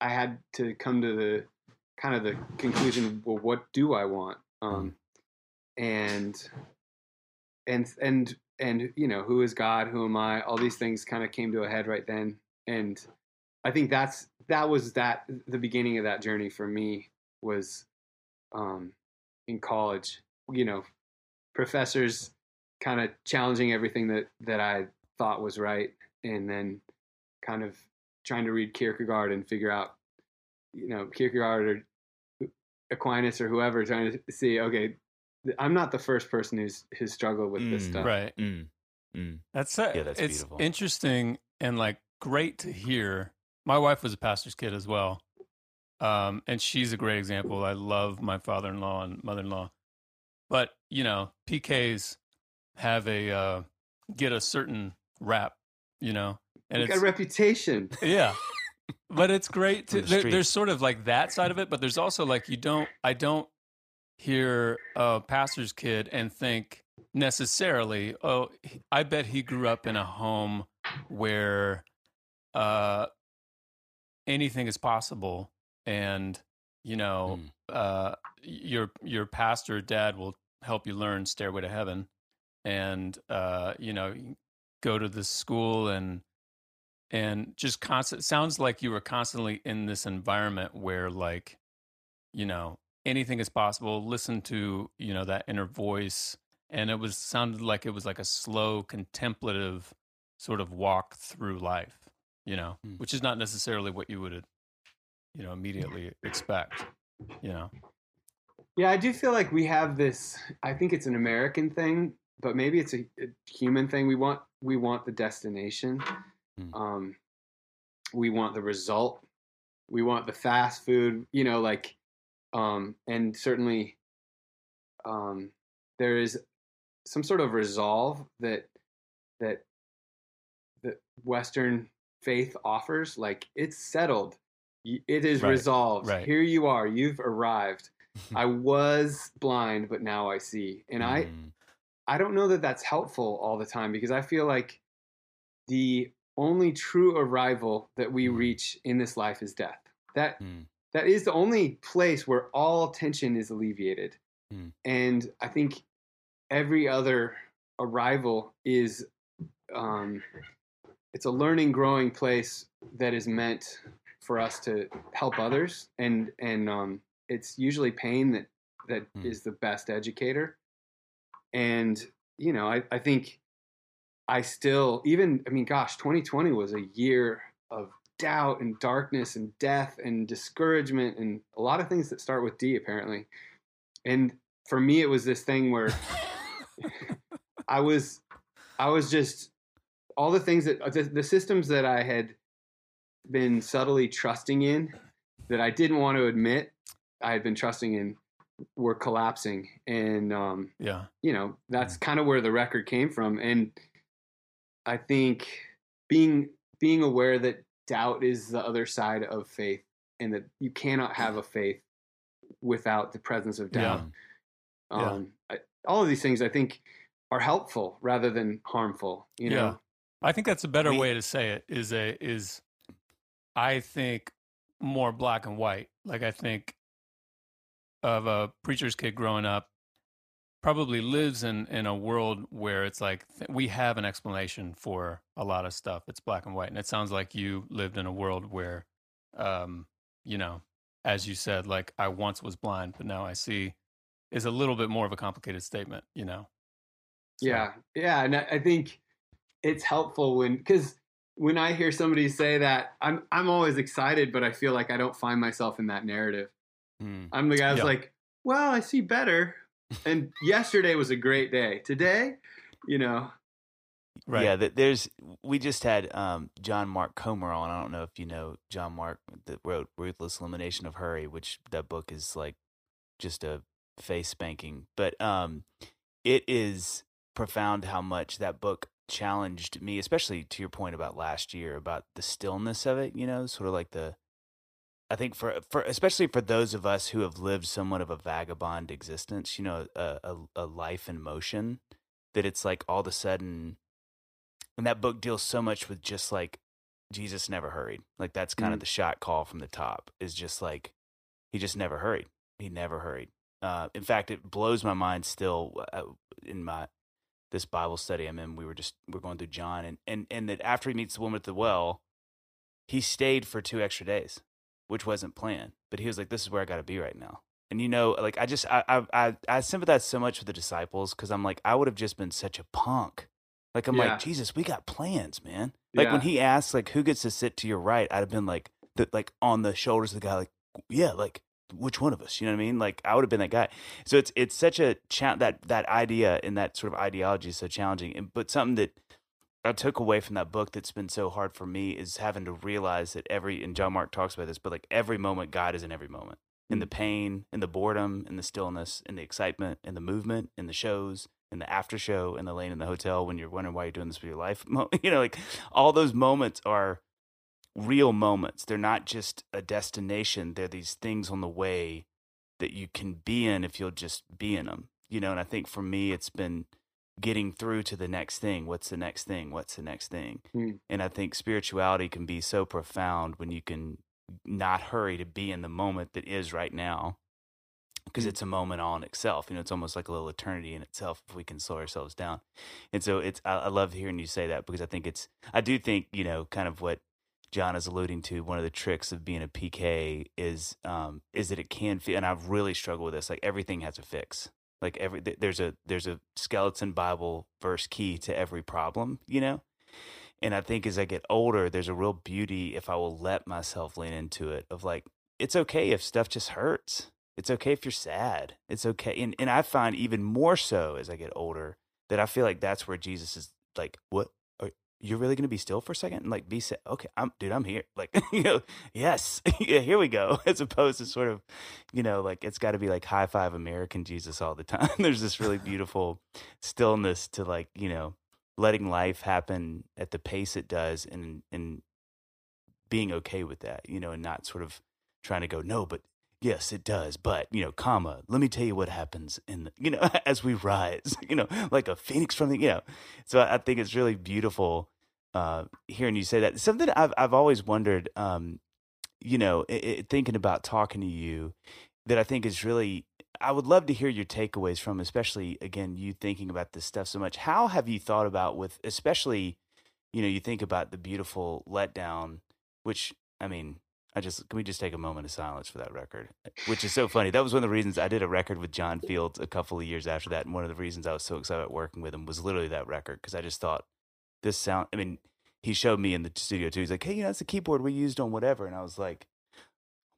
I had to come to the kind of the conclusion. Well, what do I want? Um, and and and and you know who is God? Who am I? All these things kind of came to a head right then, and I think that's that was that the beginning of that journey for me was um, in college. You know, professors kind of challenging everything that that I thought was right, and then kind of trying to read Kierkegaard and figure out, you know, Kierkegaard or Aquinas or whoever, trying to see, okay, I'm not the first person who's who's struggled with this Mm, stuff. Right. Mm. Mm. That's uh, Yeah, that's it's beautiful. interesting and like great to hear. My wife was a pastor's kid as well, um, and she's a great example. I love my father-in-law and mother-in-law, but you know, PKs have a uh, get a certain rap, you know, and You it's got a reputation. yeah. But it's great to the there, there's sort of like that side of it, but there's also like you don't I don't hear a pastor's kid and think necessarily, oh, I bet he grew up in a home where uh anything is possible and you know Mm. uh your your pastor dad will help you learn stairway to heaven and uh you know go to this school and and just constant sounds like you were constantly in this environment where like you know anything is possible listen to you know that inner voice and it was sounded like it was like a slow contemplative sort of walk through life you know Hmm. which is not necessarily what you would you know immediately expect you know Yeah, I do feel like we have this. I think it's an American thing, but maybe it's a, a human thing. We want we want the destination. Hmm. Um, we want the result. We want the fast food. You know, like, um, and certainly, um, there is some sort of resolve that that that Western faith offers. Like, it's settled. It is Right, resolved. right. Here you are. You've arrived. I was blind, but now I see. And Mm. I don't know that that's helpful all the time because I feel like the only true arrival that we Mm. reach in this life is death. That Mm. that is the only place where all tension is alleviated. Mm. And I think every other arrival is um, it's a learning, growing place that is meant for us to help others, and and um, it's usually pain that that is Mm. the best educator. And you know, I, I think I still even I mean, gosh, 2020 was a year of doubt and darkness and death and discouragement and a lot of things that start with D apparently. And for me, it was this thing where I was, I was just all the things that uh, the, the systems that I had been subtly trusting in that I didn't want to admit I had been trusting in were collapsing. And, um, Yeah. you know, that's kind of where the record came from. And I think being, being aware that doubt is the other side of faith and that you cannot have a faith without the presence of doubt. Yeah. Um, I, all of these things I think are helpful rather than harmful, you know? Yeah. I think that's a better We- way to say it. Is a is I think more black and white. Like I think of a preacher's kid growing up probably lives in in a world where it's like th- we have an explanation for a lot of stuff. It's black and white, and it sounds like you lived in a world where, um, you know, as you said, like I once was blind, but now I see, is a little bit more of a complicated statement. You know. So- Yeah, yeah, and I think it's helpful when because when I hear somebody say that, I'm I'm always excited, but I feel like I don't find myself in that narrative. Hmm. I'm the guy who's Yeah. like, well, I see better, and yesterday was a great day. Today, you know, Right. Yeah, there's we just had um, John Mark Comer on. I don't know if you know John Mark that wrote Ruthless Elimination of Hurry, which that book is like just a face spanking. But um, it is profound how much that book challenged me, especially to your point about last year about the stillness of it. You know, sort of like the. I think for for especially for those of us who have lived somewhat of a vagabond existence, you know, a a, a life in motion, that it's like all of a sudden and that book deals so much with just like Jesus never hurried. Like that's kind of Mm. the shot call from the top is just like he just never hurried. He never hurried. Uh, in fact, it blows my mind still uh, in my this Bible study I'm in. We were just we're going through John, and and and that after he meets the woman at the well, he stayed for two extra days, which wasn't planned. But he was like, "This is where I got to be right now." And you know, like I just I I I, I sympathize so much with the disciples because I'm like I would have just been such a punk. Like I'm Yeah. like Jesus, we got plans, man. Like when he asked like who gets to sit to your right, I'd have been like the, like on the shoulders of the guy, like yeah, like which one of us? You know what I mean? Like I would have been that guy. So it's it's such a cha- that that idea and that sort of ideology is so challenging. And but something that I took away from that book that's been so hard for me is having to realize that every and John Mark talks about this, but like every moment, God is in every moment. In the mm. pain, in the boredom, in the stillness, in the excitement, in the movement, in the shows, in the after show, in the lane in the hotel when you're wondering why you're doing this with your life. You know, like all those moments are real moments. They're not just a destination. They're these things on the way that you can be in if you'll just be in them. You know, and I think for me, it's been getting through to the next thing. What's the next thing? What's the next thing? Hmm. And I think spirituality can be so profound when you can not hurry to be in the moment that is right now because Hmm. it's a moment all in itself. You know, it's almost like a little eternity in itself if we can slow ourselves down. And so it's I, I love hearing you say that because I think it's I do think you know kind of what John is alluding to. One of the tricks of being a PK is um is that it can feel and I've really struggled with this. Like everything has a fix. Like every there's a there's a skeleton Bible verse key to every problem. You know. And I think as I get older, there's a real beauty if I will let myself lean into it of like, it's okay if stuff just hurts. It's okay if you're sad. It's okay. And, and I find even more so as I get older that I feel like that's where Jesus is like, what? You're really to be still for a second? And like, be sad. Okay, I'm, dude, I'm here. Like, you know, yes, yeah, here we go. As opposed to sort of, you know, like it's got to be like high five American Jesus all the time. There's this really beautiful stillness to like, you know, letting life happen at the pace it does and and being okay with that, you know, and not sort of trying to go, no, but yes, it does, but you know, comma, let me tell you what happens in the, you know, as we rise, you know, like a phoenix from the, you know. So I think it's really beautiful uh hearing you say that. Something I've I've always wondered, um, you know, i i thinking about talking to you, that I think is really I would love to hear your takeaways from, especially again, you thinking about this stuff so much. How have you thought about with, especially, you know, you think about the beautiful letdown, which I mean, I just can we just take a moment of silence for that record, which is so funny. That was one of the reasons I did a record with John Fields a couple of years after that, and one of the reasons I was so excited about working with him was literally that record because I just thought this sound. I mean, he showed me in the studio too. He's like, "Hey, you know, that's the keyboard we used on whatever," and I was like, oh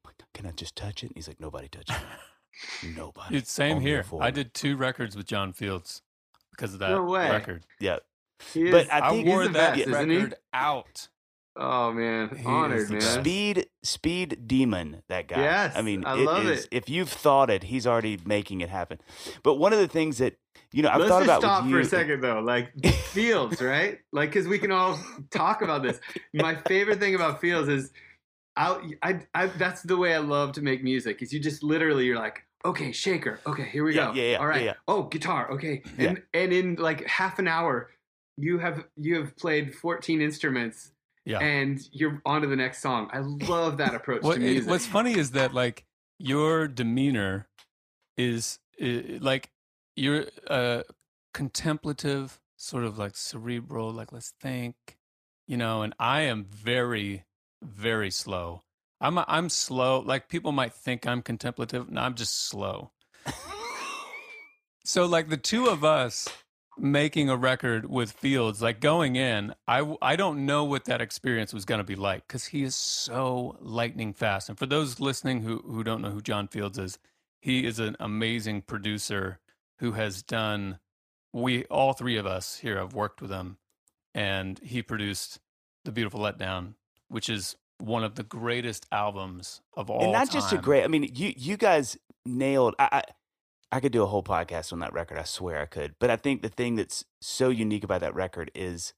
my God, "Can I just touch it?" And he's like, "Nobody touch it. Nobody." Dude, same Only here. I did two records with John Fields because of that No way. record. Yeah, He is- But I I think- wore he's that best, record out. Oh man, He honored man. Speed, speed demon, that guy. Yes, I mean, I it love is- it. If you've thought it, he's already making it happen. But one of the things that you know, I've Let's thought just about stop for a second though. Like Fields, right? Like because we can all talk about this. My favorite thing about Fields is, I, I, I, that's the way I love to make music. Is you just literally you're like, okay, shaker, okay, here we Yeah, go. yeah, yeah, all right. yeah. Oh, guitar, okay, and and in like half an hour, you have you have played 14 instruments. Yeah. And you're on to the next song. I love that approach What, to music. what's funny is that like your demeanor is, i like you're a contemplative, sort of like cerebral, like let's think, you know. And I am very, very slow. I'm I'm slow. Like people might think I'm contemplative. No, I'm just slow. So like the two of us making a record with Fields, like going in, I I don't know what that experience was going to be like because he is so lightning fast. And for those listening who who don't know who John Fields is, he is an amazing producer who has done. We all three of us here have worked with him, and he produced the Beautiful Letdown, which is one of the greatest albums of all and not just a great. I mean, you you guys nailed. I, I I could do a whole podcast on that record. I swear I could. But I think the thing that's so unique about that record is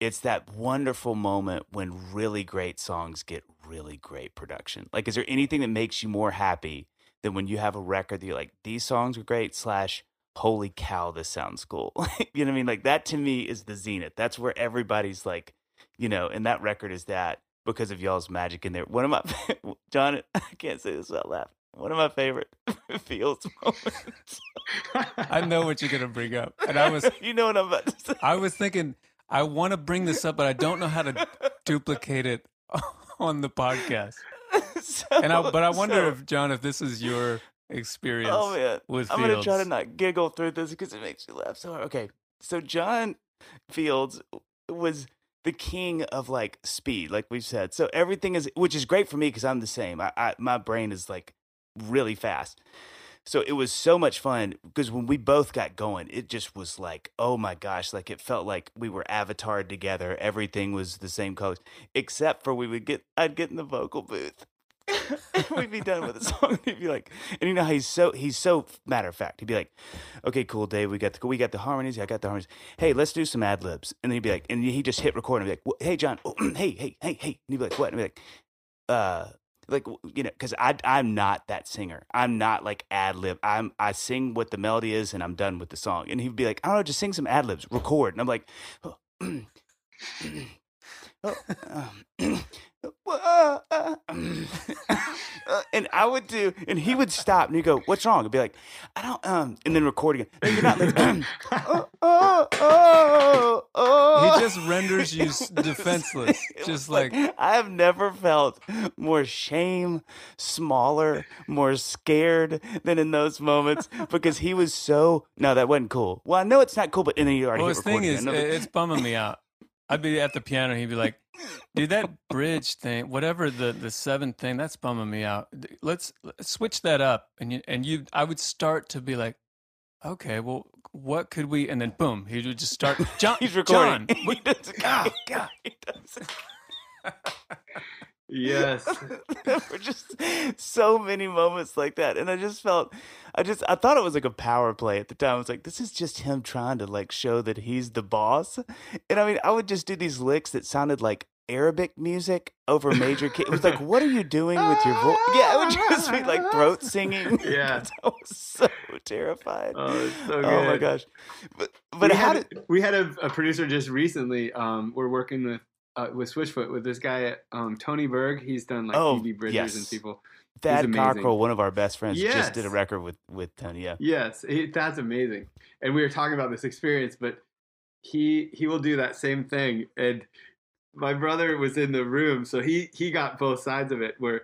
it's that wonderful moment when really great songs get really great production. Like, is there anything that makes you more happy than when you have a record that you're like, these songs are great, slash, holy cow, this sounds cool. you know what I mean? Like, that to me is the zenith. That's where everybody's like, you know, and that record is that because of y'all's magic in there. One of my, John, I can't say this without laughing. One of my favorite Fields moments. I know what you're gonna bring up, and I was you know what I'm about to say. I was thinking I want to bring this up, but I don't know how to duplicate it on the podcast. So- And I, but I wonder so- if John, if this is your oh, experience Oh man, with I'm gonna try to not giggle through this because it makes me laugh so hard. Okay, so John Fields was the king of like speed, like we've said. So everything is, which is great for me because I'm the same. I, I my brain is like really fast. So it was so much fun because when we both got going, it just was like, oh my gosh, like it felt like we were avatared together. Everything was the same colors, except for we would get, I'd get in the vocal booth. We'd be done with the song. He'd be like, and you know how he's so he's so matter of fact. He'd be like, "Okay, cool, Dave. We got the we got the harmonies. I got the harmonies. Hey, let's do some ad libs." And then he'd be like, and he just hit record and be like, "Hey, John. Oh, hey, hey, hey, hey." And he'd be like, "What?" And be like, "Uh." Like you know, because I I'm not that singer. I'm not like ad lib. I'm I sing what the melody is, and I'm done with the song. And he'd be like, I don't know, just sing some ad libs, record. And I'm like, oh, oh, um, Uh, uh, uh, and I would do, and he would stop, and he'd go, "What's wrong?" I'd be like, "I don't," um, and then record again. No, you're not. Like, oh, oh, oh, oh. He just renders you defenseless, just like- I have never felt more shame, smaller, more scared than in those moments because he was so. No, that wasn't cool. Well, I know it's not cool, but and then you already Well, his thing is, it's bumming me out. I'd be at the piano, and he'd be like, "Dude, that bridge thing, whatever the the seventh thing, that's bumming me out. Let's, let's switch that up." And you and you, I would start to be like, "Okay, well, what could we?" And then boom, he would just start. John, He's recording. John, he doesn't. Ah, God, God. He doesn't. Yes. there were just so many moments like that and i just felt i just i thought it was like a power play at the time i was like this is just him trying to like show that he's the boss and i mean i would just do these licks that sounded like arabic music over major key it was like what are you doing with your voice yeah it would just be like throat singing Yeah. i was so terrified Oh, so good. oh my gosh but but we how had, did we had a, a producer just recently. Um, we're working with uh, with Switchfoot with this guy um, Tony Berg. He's done like Oh, Phoebe Bridgers yes. and people. thad amazing. cockrell one of our best friends yes. just did a record with with tony yeah Yes, he, that's amazing. And we were talking about this experience, but he he will do that same thing. And my brother was in the room, so he he got both sides of it. Where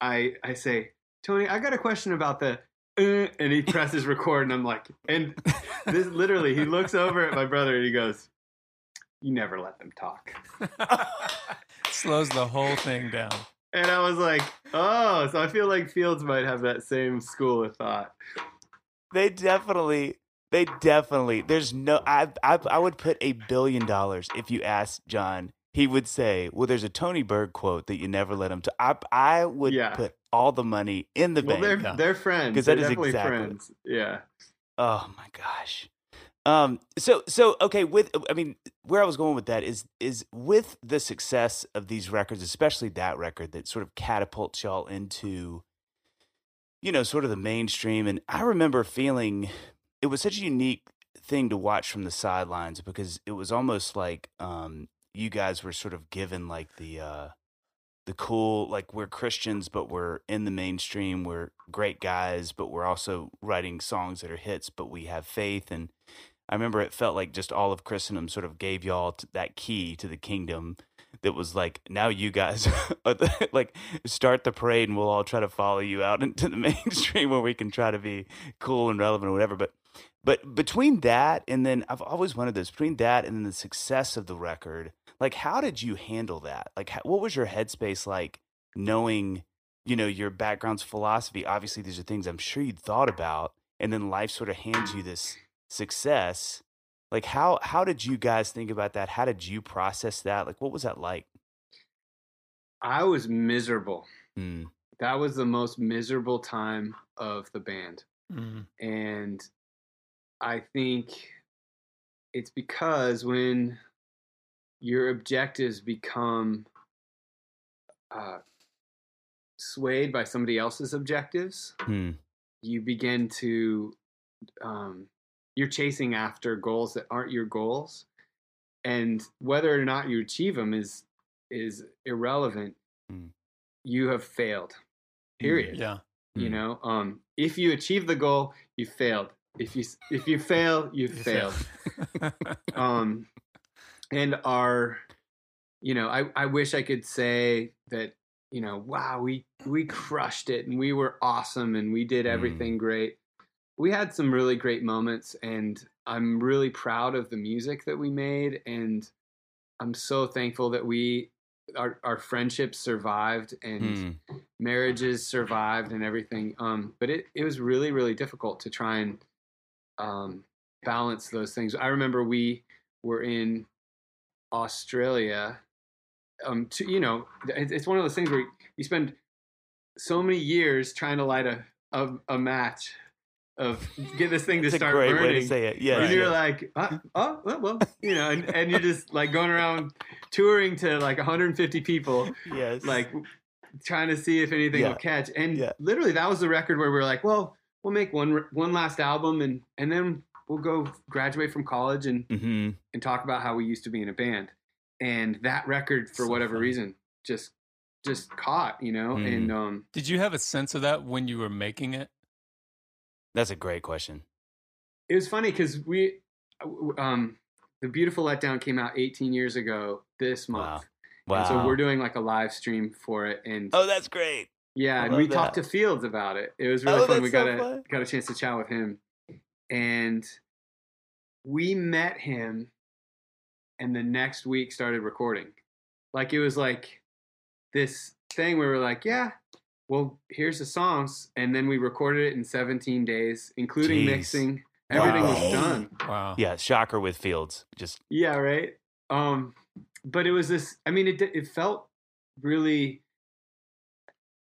I I say, Tony, I got a question about the. Uh, and he presses record, and I'm like, and this literally, he looks over at my brother and he goes, you never let them talk. Slows the whole thing down. And I was like, oh, so I feel like Fields might have that same school of thought. They definitely, they definitely. There's no. I, I, I would put a billion dollars if you asked John. He would say, "Well, there's a Tony Berg quote that you never let him to." I, I would Yeah. put all the money in the Well, bank. they're yeah. they're friends. 'Cause They're that is definitely exactly- friends. Yeah. Oh my gosh. Um so so okay with I mean where I was going with that is is with the success of these records especially that record that sort of catapults y'all into you know sort of the mainstream and I remember feeling it was such a unique thing to watch from the sidelines because it was almost like um you guys were sort of given like the uh the cool like we're Christians but we're in the mainstream we're great guys but we're also writing songs that are hits but we have faith and I remember it felt like just all of Christendom sort of gave y'all t- that key to the kingdom that was like now you guys like start the parade and we'll all try to follow you out into the mainstream where we can try to be cool and relevant or whatever but but between that and then I've always wondered this between that and then the success of the record like how did you handle that? Like how, what was your headspace like knowing you know your background's philosophy? Obviously these are things i'm sure you'd thought about and then life sort of hands you this success like how how did you guys think about that how did you process that like what was that like I was miserable. mm. That was the most miserable time of the band. Mm. And I think it's because when your objectives become uh, swayed by somebody else's objectives, Hmm. you begin to um, you're chasing after goals that aren't your goals, and whether or not you achieve them is is irrelevant. Mm. You have failed. Period Yeah. you Mm. know um if you achieve the goal you failed if you if you fail you failed um and our you know i i wish i could say that you know wow we we crushed it and we were awesome and we did Mm. everything great we had some really great moments and i'm really proud of the music that we made and i'm so thankful that we our, our friendships survived and Mm. marriages survived and everything. Um, but it, it was really, really difficult to try and um, balance those things. I remember we were in Australia. Um, to, you know, it's one of those things where you spend so many years trying to light a, a, a match of get this thing to It's a start great burning. way to say it yeah and yeah. you're like, uh, oh, well, well, you know, and, and you're just like going around touring to like 150 people, yes like trying to see if anything Yeah. will catch. And Yeah. literally, that was the record where we are like, well, we'll make one one last album, and and then we'll go graduate from college and hmm and talk about how we used to be in a band. And that record, for So whatever funny. reason, just just caught, you know. Mm. And um, Did you have a sense of that when you were making it? That's a great question it was funny because we, um, the beautiful letdown came out 18 years ago this month. wow And so we're doing like a live stream for it, and oh that's great Yeah, and we love talked to Fields about it. It was really Oh, fun. We got so a fun. got a chance to chat with him, and we met him, and the next week started recording. Like it was like this thing where we're like, yeah, well, here's the songs, and then we recorded it in 17 days, including Jeez. mixing. Everything Wow. was done. Wow. yeah shocker with fields just Yeah, right. Um, but it was this. I mean, it it felt really.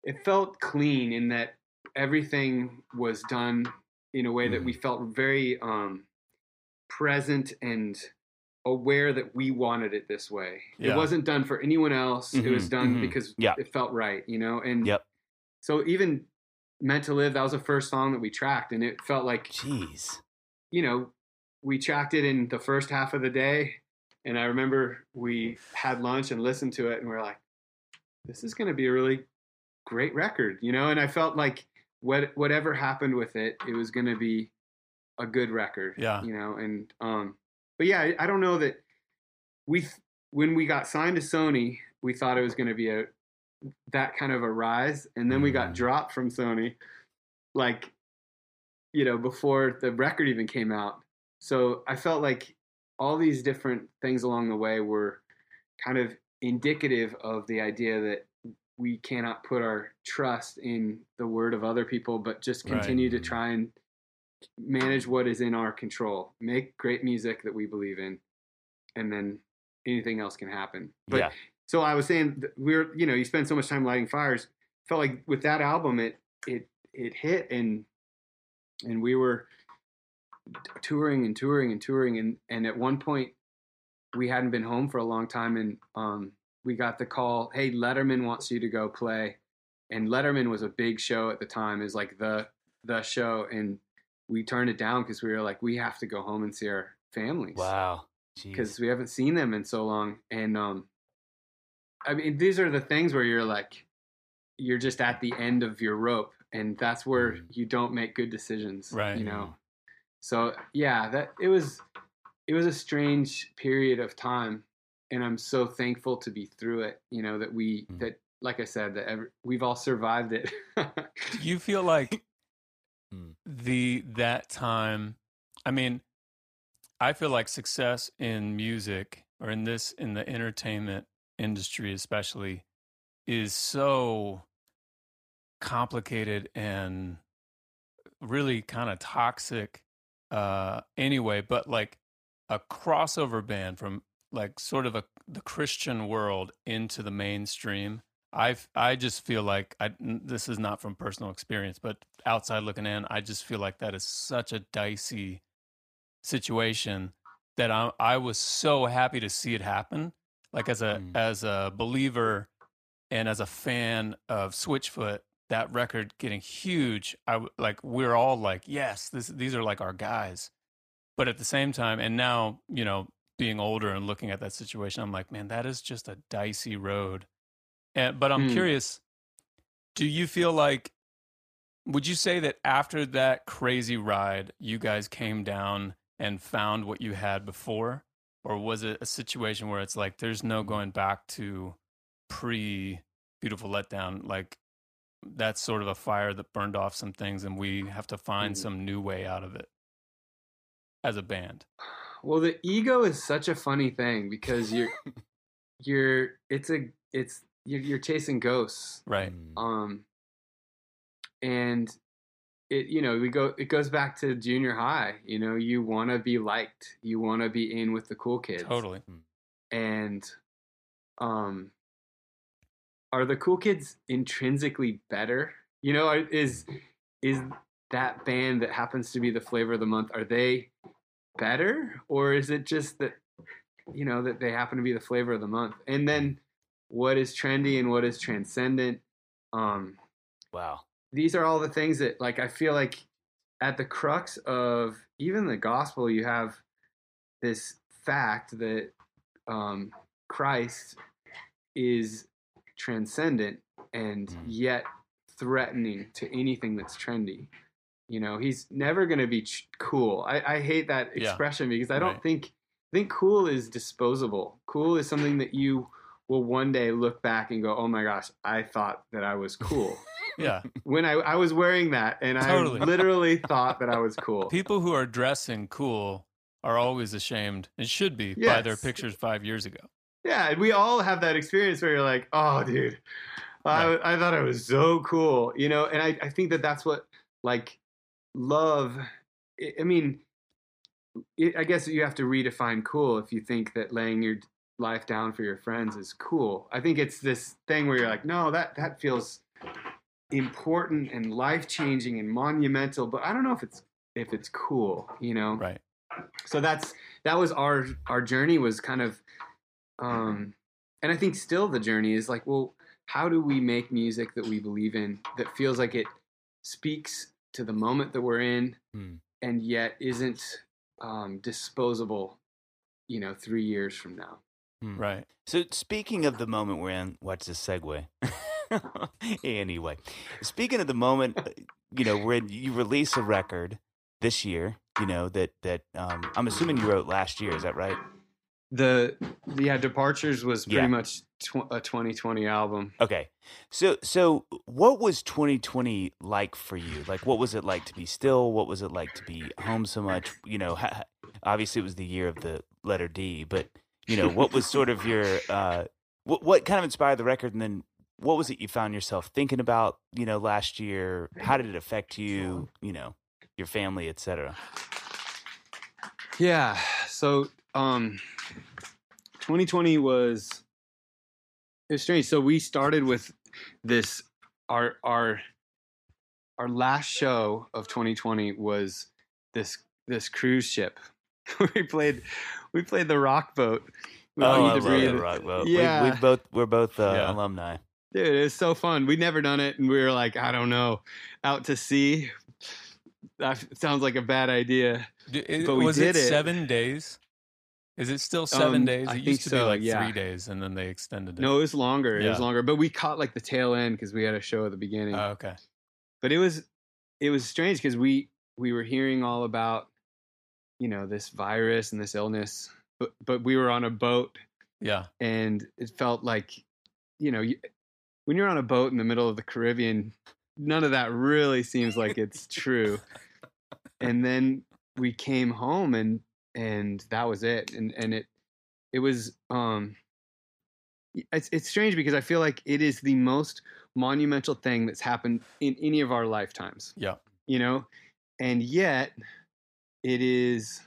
It felt clean in that everything was done in a way that we felt very um, present and aware that we wanted it this way. Yeah. It wasn't done for anyone else. It was Mhm, done mhm. because Yeah. it felt right, you know. And Yep. So even meant to live that was the first song that we tracked, and it felt like jeez you know, we tracked it in the first half of the day. And I remember we had lunch and listened to it, and we are like, this is going to be a really great record, you know? And I felt like what, whatever happened with it, it was going to be a good record, Yeah. you know? And, um, but yeah, I, I don't know that we, th- when we got signed to Sony, we thought it was going to be a, that kind of a rise. And then we got Mhm. dropped from Sony, like, you know, before the record even came out. So I felt like all these different things along the way were kind of indicative of the idea that we cannot put our trust in the word of other people, but just Right. continue to try and manage what is in our control. Make great music that we believe in, and then anything else can happen. But yeah. So I was saying we're you know you spend so much time lighting fires. Felt like with that album it it it hit and and we were touring and touring and touring and and at one point we hadn't been home for a long time and um we got the call hey Letterman wants you to go play and Letterman was a big show at the time is like the the show and we turned it down because we were like we have to go home and see our families Wow. Because we haven't seen them in so long. And um, I mean, these are the things where you're like, you're just at the end of your rope, and that's where Mhm. you don't make good decisions, Right. You know. So yeah, that it was, it was a strange period of time, and I'm so thankful to be through it. You know that we Mhm. that like I said that every, we've all survived it. Do you feel like Hmm. the that time i mean i feel like success in music or in this in the entertainment industry especially is so complicated and really kind of toxic uh anyway but like a crossover band from like sort of a the christian world into the mainstream I I just feel like I this is not from personal experience, but outside looking in, I just feel like that is such a dicey situation that I I was so happy to see it happen. Like as a Mm. as a believer and as a fan of Switchfoot, that record getting huge, I like we're all like, yes, this these are like our guys. But at the same time, and now you know, being older and looking at that situation, I'm like, man, that is just a dicey road. And, but I'm Hmm. curious, do you feel like, would you say that after that crazy ride, you guys came down and found what you had before? Or was it a situation where it's like, there's no going back to pre Beautiful Letdown? Like, that's sort of a fire that burned off some things, and we have to find Mhm. some new way out of it as a band. Well, the ego is such a funny thing because you're you're it's a it's you're, you're chasing ghosts. Right. Mm. Um and it you know, we go it goes back to junior high, you know, you want to be liked. You want to be in with the cool kids. Totally. And um are the cool kids intrinsically better? You know, is is that band that happens to be the flavor of the month are they better or is it just that you know that they happen to be the flavor of the month and then what is trendy and what is transcendent um Wow. These are all the things that like i feel like at the crux of even the gospel you have this fact that um christ is transcendent and Mm. yet threatening to anything that's trendy you know he's never going to be ch- cool I, I hate that Yeah. expression because i don't Right. think i think cool is disposable cool is something that you will one day look back and go oh my gosh i thought that i was cool Yeah. when I, I was wearing that and Totally. I literally thought that I was cool. People who are dressing cool are always ashamed and should be by their pictures five years ago. Yeah, and we all have that experience where you're like, oh, dude, I, I thought I was so cool, you know? And I, I think that that's what, like, love, I- I mean, it, I guess you have to redefine cool if you think that laying your life down for your friends is cool. I think it's this thing where you're like, no, that, that feels important and life changing and monumental, but I don't know if it's if it's cool, you know. Right. So that's that was our our journey was kind of um and I think still the journey is like, well, how do we make music that we believe in that feels like it speaks to the moment that we're in Hmm. and yet isn't um disposable, you know, 3 years from now. Right. So speaking of the moment we're in, what's the segue. anyway, speaking of the moment, uh, you know, when you release a record this year, you know that that um, I'm assuming you wrote last year. Is that right? The yeah, Departures was pretty Yeah. much tw- a 2020 album. Okay. So so what was 2020 like for you? Like what was it like to be still? What was it like to be home so much? You know, ha- obviously it was the year of the letter D. But you know, what was sort of your uh, what what kind of inspired the record, and then what was it you found yourself thinking about? You know, last year, how did it affect you? You know, your family, etc. Yeah. So, um, 2020 was it was strange. So we started with this. Our our our last show of 2020 was this this cruise ship. we played we played the rock boat. with Oh, I love that rock boat. Yeah. we, we both we're both uh, Yeah. alumni. Dude, it was so fun. We'd never done it, and we were like, I don't know, out to sea. That sounds like a bad idea. It- But we was did it it. seven days? Is it still seven Um, days? I It used think to be like yeah. three days, and then they extended it. No, it was longer. It was longer, but we caught like the tail end because we had a show at the beginning. Oh, okay. but it was it was strange because we we were hearing all about you know this virus and this illness, but but we were on a boat Yeah. and it felt like you know you, when you're on a boat in the middle of the Caribbean, none of that really seems like it's true. And then we came home and and that was it. And and it it was um it's it's strange because I feel like it is the most monumental thing that's happened in any of our lifetimes. Yeah. You know? And yet it is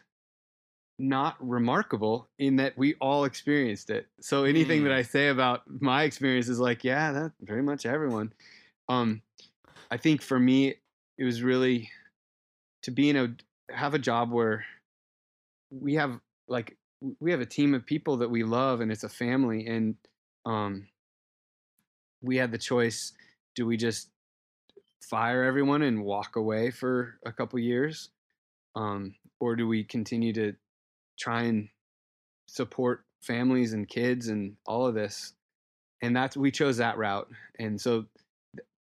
not remarkable in that we all experienced it. So anything that Mm. I say about my experience is like, yeah, that very much everyone. Um, I think for me, it was really to be in a have a job where we have like we have a team of people that we love and it's a family and um we had the choice do we just fire everyone and walk away for a couple years um or do we continue to try and support families and kids and all of this and that's we chose that route and so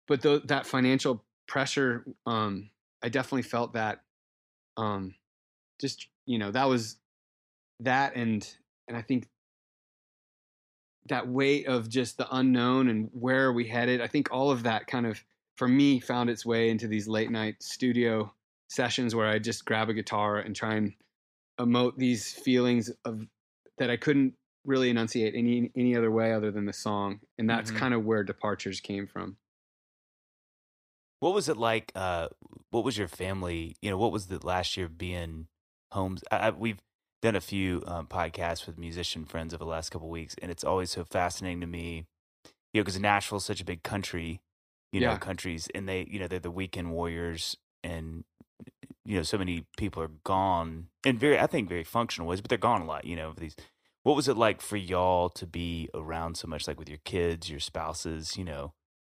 but tho- that financial pressure um i definitely felt that um just you know that was that and and i think that weight of just the unknown and where are we headed i think all of that kind of for me found its way into these late night studio sessions where i just grab a guitar and try and emote these feelings of that i couldn't really enunciate any any other way other than the song and that's Mhm. kind of where departures came from What was it like? Uh, what was your family? You know, what was the last year being homes? I, I, we've done a few um, podcasts with musician friends over the last couple of weeks, and it's always so fascinating to me. You know, because Nashville's such a big country. You know, Yeah. countries, and they, you know, they're the weekend warriors, and you know, so many people are gone in very, I think, very functional ways, but they're gone a lot. You know, these. What was it like for y'all to be around so much, like with your kids, your spouses? You know,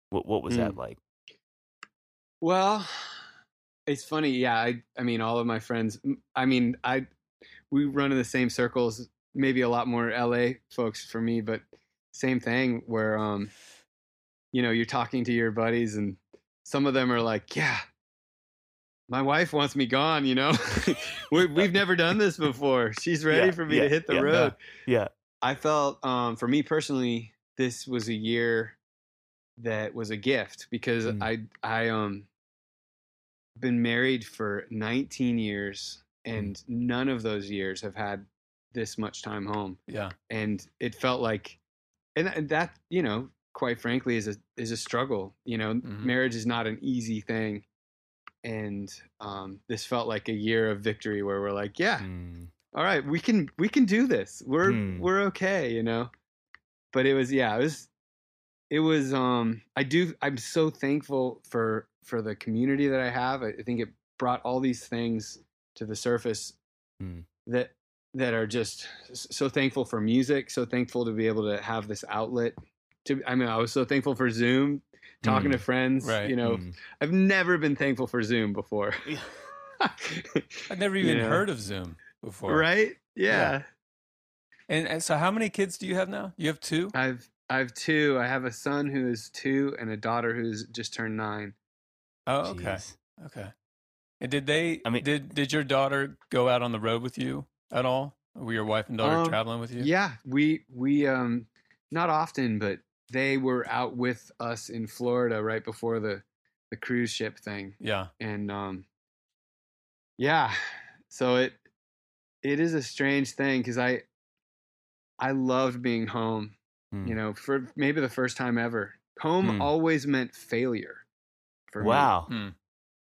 what what was that like? Well, it's funny. Yeah, I I mean, all of my friends. I mean, I we run in the same circles. Maybe a lot more LA folks for me, but same thing. Where um, you know, you're talking to your buddies, and some of them are like, "Yeah, my wife wants me gone." You know, we, we've never done this before. She's ready Yeah, for me yeah, to hit the yeah, road. Yeah. I felt, um, for me personally, this was a year that was a gift because Mm. I I um been married for 19 years and none of those years have had this much time home Yeah. and it felt like and, and that you know quite frankly is a is a struggle you know Mhm. marriage is not an easy thing and um this felt like a year of victory where we're like yeah Mm. all right we can we can do this we're Hmm. we're okay you know but it was yeah it was it was um i do i'm so thankful for for the community that i have i, I think it brought all these things to the surface Hmm. that that are just so thankful for music so thankful to be able to have this outlet to i mean i was so thankful for zoom talking Hmm. to friends Right. you know Mm. i've never been thankful for zoom before I've never You even know? heard of Zoom before. right yeah. Yeah. And, and so, how many kids do you have now? You have two. I've I have two. I have a son who is two and a daughter who's just turned nine. Oh, okay. Jeez. Okay. And did they? I mean- did did your daughter go out on the road with you at all? Were your wife and daughter Um, traveling with you? Yeah, we we um not often, but they were out with us in Florida right before the the cruise ship thing, Yeah. and um yeah, so it it is a strange thing because I I loved being home. Hmm. You know, for maybe the first time ever. Home Hmm. always meant failure for me Wow. Hmm.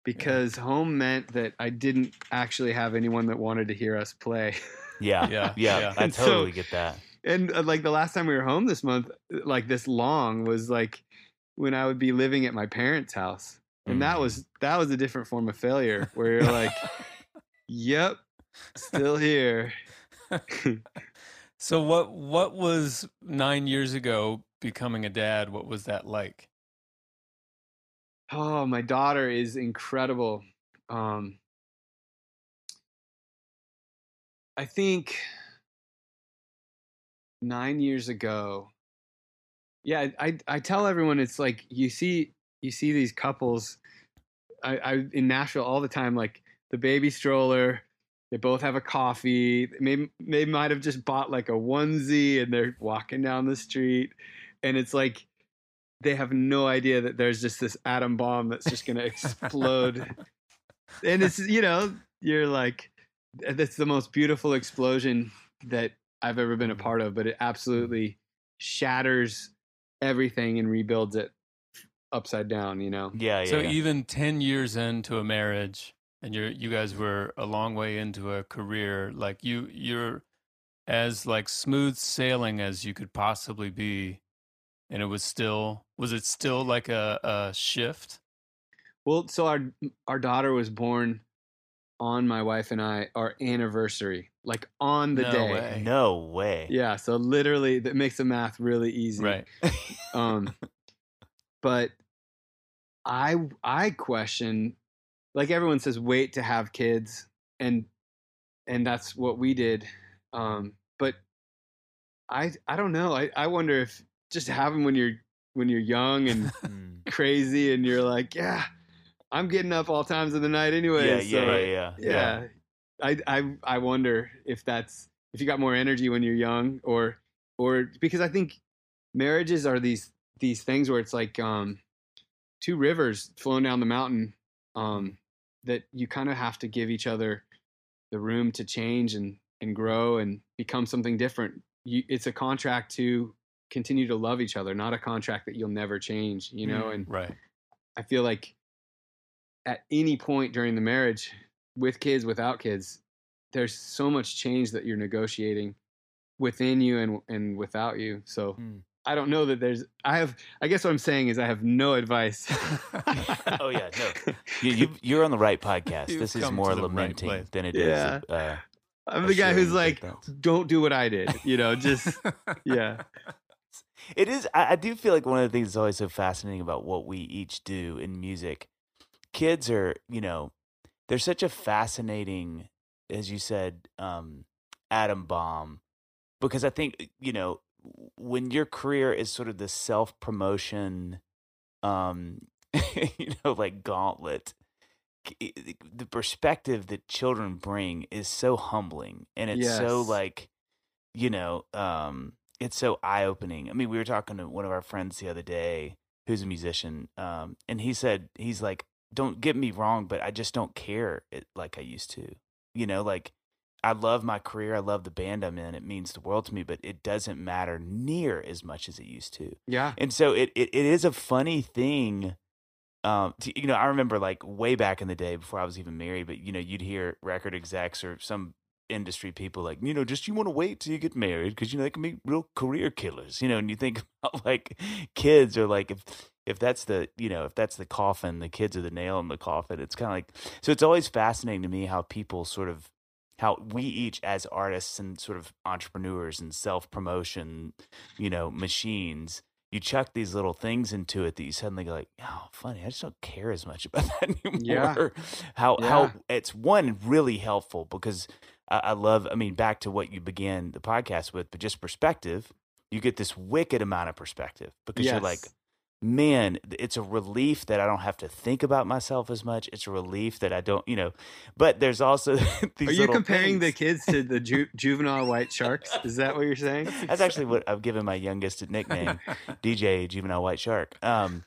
because home meant that I didn't actually have anyone that wanted to hear us play. Yeah. Yeah, Yeah. yeah. I And so- totally get that. And uh, like the last time we were home this month, uh, like this long was like when I would be living at my parents' house. And that Mm. was that was a different form of failure where you're like, "Yep, still here." So what what was nine years ago becoming a dad? What was that like? Oh, my daughter is incredible. Um, I think nine years ago. Yeah, I I tell everyone it's like you see you see these couples. I, I in Nashville all the time, like the baby stroller. They both have a coffee. Maybe they might have just bought like a onesie and they're walking down the street, and it's like they have no idea that there's just this atom bomb that's just going to explode. and it's, you know, you're like, that's the most beautiful explosion that I've ever been a mm-hmm. part of, but it mm-hmm. absolutely shatters everything and rebuilds it upside down, you know? Yeah. Yeah. so yeah. even ten years into a marriage, and you're you guys were a long way into a career, like you you're as like smooth sailing as you could possibly be, and it was still was it still like a, a shift? Well, so our our daughter was born on my wife and I our anniversary, like on the No day. way. no way. Yeah, so literally that makes the math really easy. Right. Um, but I I question, like everyone says, wait to have kids, and and that's what we did. Um, but I I don't know. I I wonder if just have them when you're when you're young and Mm. crazy, and you're like, yeah, I'm getting up all times of the night anyway. yeah, so, yeah, yeah, yeah, yeah. I I I wonder if that's if you got more energy when you're young or or because I think marriages are these these things where it's like um two rivers flowing down the mountain um that you kind of have to give each other the room to change and and grow and become something different. You, it's a contract to continue to love each other, not a contract that you'll never change, you know, Mm, and right. I feel like at any point during the marriage, with kids, without kids, there's so much change that you're negotiating within you and and without you. So Hmm. I don't know that there's. I have. I guess what I'm saying is I have no advice. oh yeah, no. You, you're on the right podcast. You've this is more the right lamenting than it is. Yeah. Uh, I'm the guy who's like, don't do what I did. You know, just yeah, It is. I, I do feel like one of the things that's always so fascinating about what we each do in music. Kids are, you know, they're such a fascinating, as you said, um, atom bomb, because I think you know when your career is sort of the self promotion, um, you know, like gauntlet. The perspective that children bring is so humbling, and it's so like, you know, um, it's so eye opening. I mean, we were talking to one of our friends the other day who's a musician, um, and he said he's like, "Don't get me wrong, but I just don't care it, like I used to. You know, like I love my career, I love the band I'm in, it means the world to me, but it doesn't matter near as much as it used to. yeah, And so it it, it is a funny thing." Um, to, you know, I remember like way back in the day before I was even married, but you know, you'd hear record execs or some industry people like, you know, just you want to wait till you get married because you know they can be real career killers, you know. And you think about like kids or like if if that's the you know if that's the coffin, the kids are the nail in the coffin. It's kind of like so. It's always fascinating to me how people sort of how we each as artists and sort of entrepreneurs and self promotion, you know, machines. You chuck these little things into it that you suddenly go like, oh, funny. I just don't care as much about that anymore. Yeah. How Yeah. how it's one really helpful because I, I love. I mean, back to what you began the podcast with, but just perspective. You get this wicked amount of perspective because you're like, Yes. Man, it's a relief that I don't have to think about myself as much. It's a relief that I don't, you know. But there's also these. Are you comparing the kids to the ju- juvenile white sharks? Is that what you're saying? That's actually what I've given my youngest a nickname, DJ Juvenile White Shark. Um,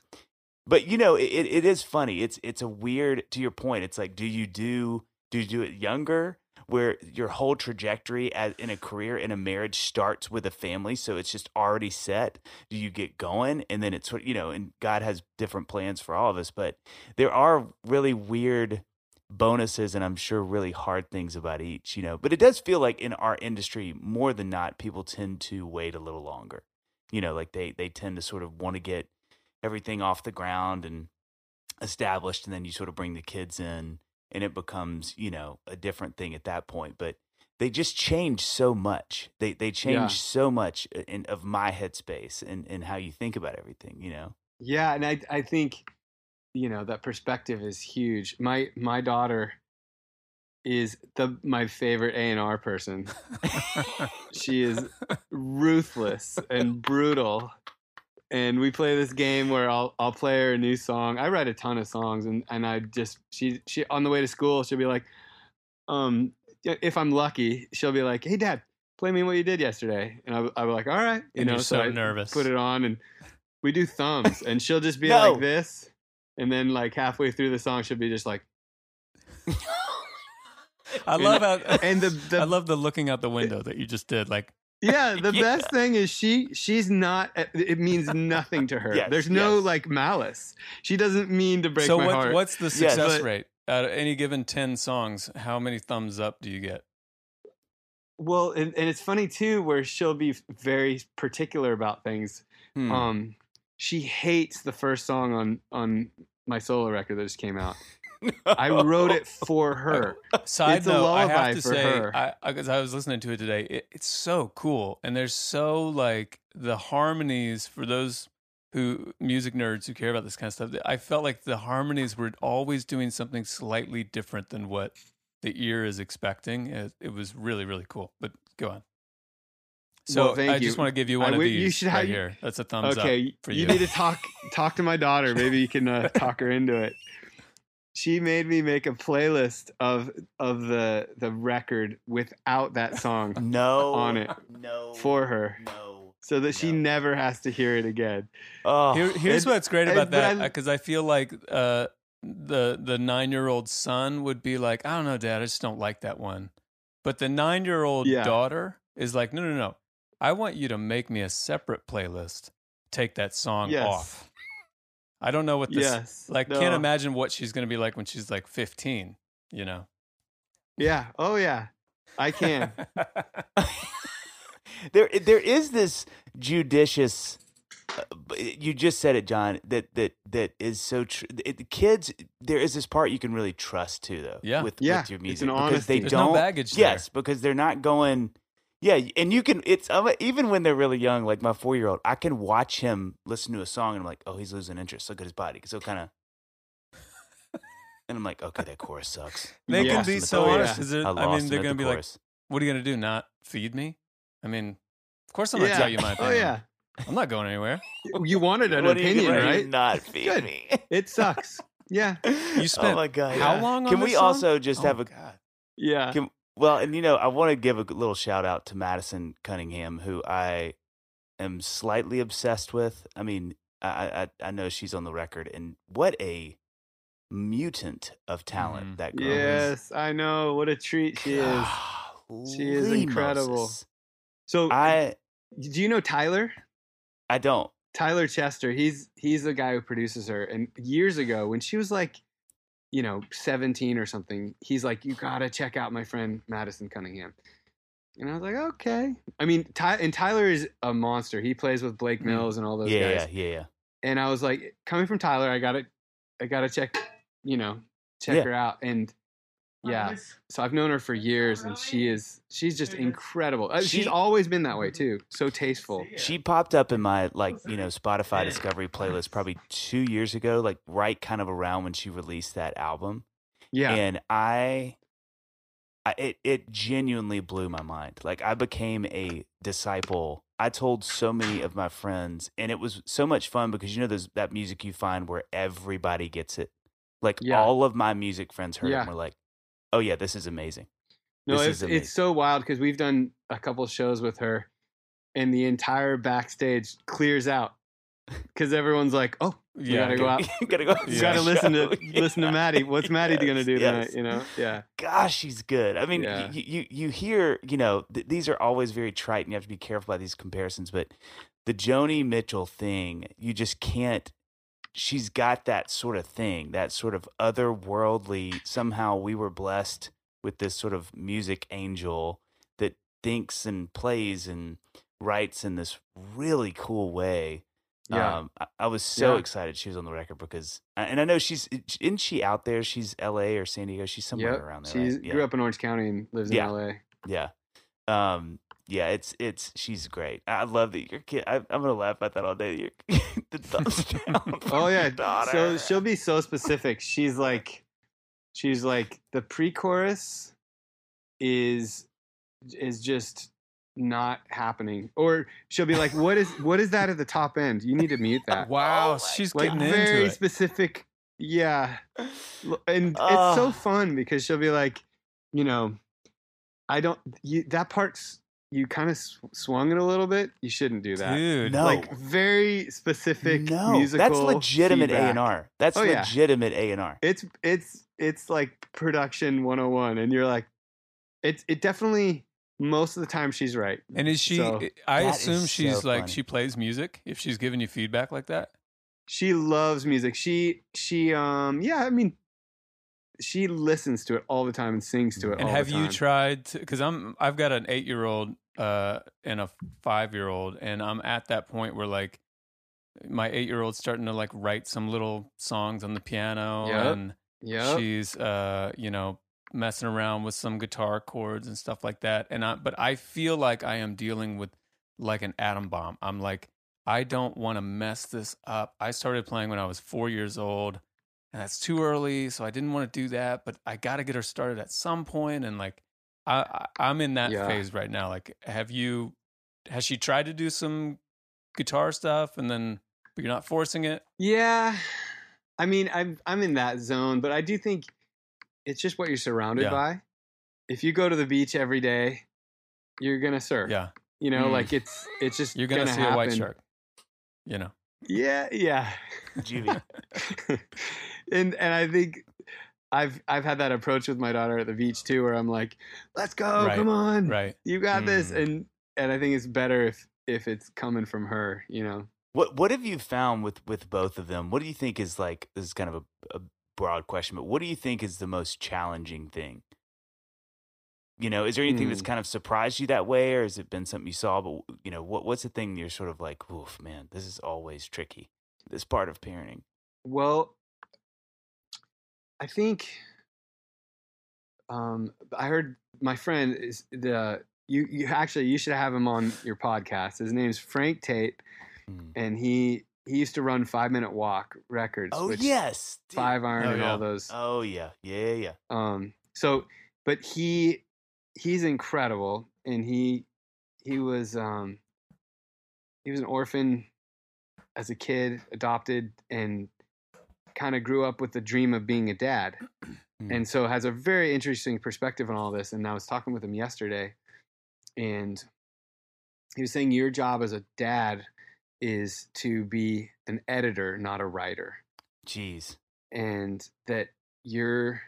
but you know, it, it is funny. It's it's a weird. To your point, it's like, do you do Do you do it younger? Where your whole trajectory as in a career in a marriage starts with a family, so it's just already set. Do you get going, and then it's you know, and God has different plans for all of us, but there are really weird bonuses and I'm sure really hard things about each, you know. But it does feel like in our industry, more than not, people tend to wait a little longer. You know, like they they tend to sort of want to get everything off the ground and established, and then you sort of bring the kids in, and it becomes you know a different thing at that point. But they just change so much. They they change Yeah. so much uh, in of my headspace and and how you think about everything. You know. Yeah, and I I think you know that perspective is huge. My my daughter is the my favorite A and R person. she is ruthless and brutal. And we play this game where I'll I'll play her a new song. I write a ton of songs and, and I just she she on the way to school she'll be like, um if I'm lucky, she'll be like, Hey dad, play me what you did yesterday. And I'll I'll be like, All right. You And know, you're so I nervous. Put it on and we do thumbs and she'll just be No. like this. And then like halfway through the song she'll be just like I love how and the, the I love the looking out the window that you just did. Like Yeah, the Yeah. best thing is she she's not it means nothing to her. Yes, There's no yes. like malice. She doesn't mean to break so my what, heart. what's the success but- rate out of any given 10 songs how many thumbs up do you get well, and, and it's funny too where she'll be very particular about things. Hmm. Um she hates the first song on on my solo record that just came out. I wrote it for her. side It's a note i have to say her. I, I, I was listening to it today it, it's so cool and there's so like the harmonies for those who music nerds who care about this kind of stuff i felt like the harmonies were always doing something slightly different than what the ear is expecting it, it was really really cool but go on so Well, i just want to give you I one of these you should right have- here that's a thumbs up okay, for you you. need to talk talk to my daughter. Maybe you can uh, talk her into it. She made me make a playlist of of the the record without that song no on it No. for her, No. so that she No. never has to hear it again. Oh, Here, here's And- what's great about but that I- because I feel like uh, the the nine year old son would be like, I don't know, Dad, I just don't like that one. But the nine year old Yeah. daughter is like, No, no, no, I want you to make me a separate playlist. Take that song Yes. off. I don't know what this yes, like. No. Can't imagine what she's going to be like when she's like 15. You know. Yeah. Oh yeah. I can. there there is this judicious uh, you just said it Jon that that that is so true it, kids there is this part you can really trust too though Yeah. with, Yeah, with your it's music an because they. There's don't no baggage there. yes because they're not going yeah and you can it's um, even when they're really young like my four-year-old i can watch him listen to a song and i'm like oh he's losing interest look at his body because he'll kind of and i'm like okay that chorus sucks They I can be him the so chorus. honest. Is it- I, I mean, they're gonna the be like. What are you going to do? Not feed me? I mean, of course I'm going to yeah. tell you my opinion. oh yeah. I'm not going anywhere. You wanted an What are you opinion, right? Not feed Good. me. It sucks. Yeah. You spent oh my god! how yeah. long on Can this we song? also just Oh, have a God. Yeah. can, well? And you know, I want to give a little shout out to Madison Cunningham, who I am slightly obsessed with. I mean, I I, I know she's on the record, and what a mutant of talent Mhm. that girl is. Yes, I know. What a treat she is. She is incredible. Moses. So, I do you know Tyler? I don't. Tyler Chester. He's he's the guy who produces her. And years ago, when she was like, you know, seventeen or something, he's like, "You gotta check out my friend Madison Cunningham." And I was like, "Okay." I mean, Ty- and Tyler is a monster. He plays with Blake Mm. Mills and all those Yeah, guys. yeah, yeah, yeah. And I was like, coming from Tyler, I gotta, I gotta check, you know, check Yeah. her out. And yeah, so I've known her for years, and she is she's just incredible. Uh, She- she's always been that way too. So tasteful. She popped up in my like you know Spotify Discovery playlist probably two years ago, like right kind of around when she released that album. Yeah. and I, I it it genuinely blew my mind. Like I became a disciple. I told so many of my friends, and it was so much fun because you know there's that music you find where everybody gets it. Like Yeah. all of my music friends heard it Yeah. and were like, "Oh yeah, this is amazing." No, This it's amazing. it's so wild because we've done a couple shows with her, and the entire backstage clears out because everyone's like, "Oh, You Yeah, gotta go out. you gotta go. You Yeah. gotta listen to Show. listen to Maddie. What's Maddie gonna do Yes, tonight? yes. You know? Yeah. gosh, she's good. I mean, Yeah. you, you you hear, you know, th- these are always very trite, and you have to be careful about these comparisons. But the Joni Mitchell thing, you just can't. She's got that sort of thing, that sort of otherworldly. Somehow, we were blessed with this sort of music angel that thinks and plays and writes in this really cool way. Yeah. Um, I, I was so Yeah. excited she was on the record because, and I know she's, isn't she out there? She's L.A. or San Diego. She's somewhere Yep. around there. She right? Yeah. grew up in Orange County and lives in Yeah. LA. Yeah. Um, yeah, it's it's she's great. I love that your kid. I, I'm gonna laugh at that all day. Your, the thumbs down. Oh yeah. daughter. So she'll be so specific. She's like she's like the pre-chorus is is just not happening. Or she'll be like, What is what is that at the top end? You need to mute that. Oh wow, Oh my- she's like getting very into it. specific. Yeah. L- And it's so fun because she'll be like, you know, I don't you that part's you kind of sw- swung it a little bit. You shouldn't do that. Dude, No. Like very specific no, musical. that's legitimate A and R. That's Oh, legitimate A and R. It's it's it's like production 101 and you're like it's it definitely most of the time she's right. and is she? So, I assume she's so like funny. she plays music. If she's giving you feedback like that, She loves music. She she um yeah, I mean she listens to it all the time and sings to it and have you tried? Because I'm I've got an eight year old uh, and a five year old, and I'm at that point where like my eight year old's starting to like write some little songs on the piano, Yep. and Yep. she's uh you know messing around with some guitar chords and stuff like that and i but i feel like i am dealing with like an atom bomb i'm like i don't want to mess this up i started playing when i was four years old and that's too early so i didn't want to do that but i got to get her started at some point and like i, I i'm in that Yeah. phase right now like have you has she tried to do some guitar stuff and then but you're not forcing it Yeah, I mean, I'm I'm in that zone, but I do think it's just what you're surrounded Yeah. by. If you go to the beach every day, you're gonna surf. yeah you know, Mm. like it's it's just you're gonna, see a white shark you know Yeah, yeah. Juvie. and and I think I've I've had that approach with my daughter at the beach too, where I'm like, "Let's go, Right, come on, right you got this," Mm. and and I think it's better if if it's coming from her, you know. What what have you found with with both of them? What do you think is like? This is kind of a, a broad question, but what do you think is the most challenging thing? You know, is there anything that's Hmm. kind of surprised you that way, or has it been something you saw? But you know, what what's the thing you're sort of like, oof, man, this is always tricky. This part of parenting. Well, I think um, I heard my friend is the you you actually you should have him on your podcast. His name's Frank Tate, Mm. and he he used to run Five Minute Walk records. Oh yes, dude. Five Iron Oh, and yeah. all those. Oh yeah, yeah, yeah. Um, so, but he he's incredible, and he he was um he was an orphan as a kid, adopted, and kind of grew up with the dream of being a dad, Hmm. and so has a very interesting perspective on all this. And I was talking with him yesterday, and he was saying your job as a dad is to be an editor, not a writer Jeez. and that your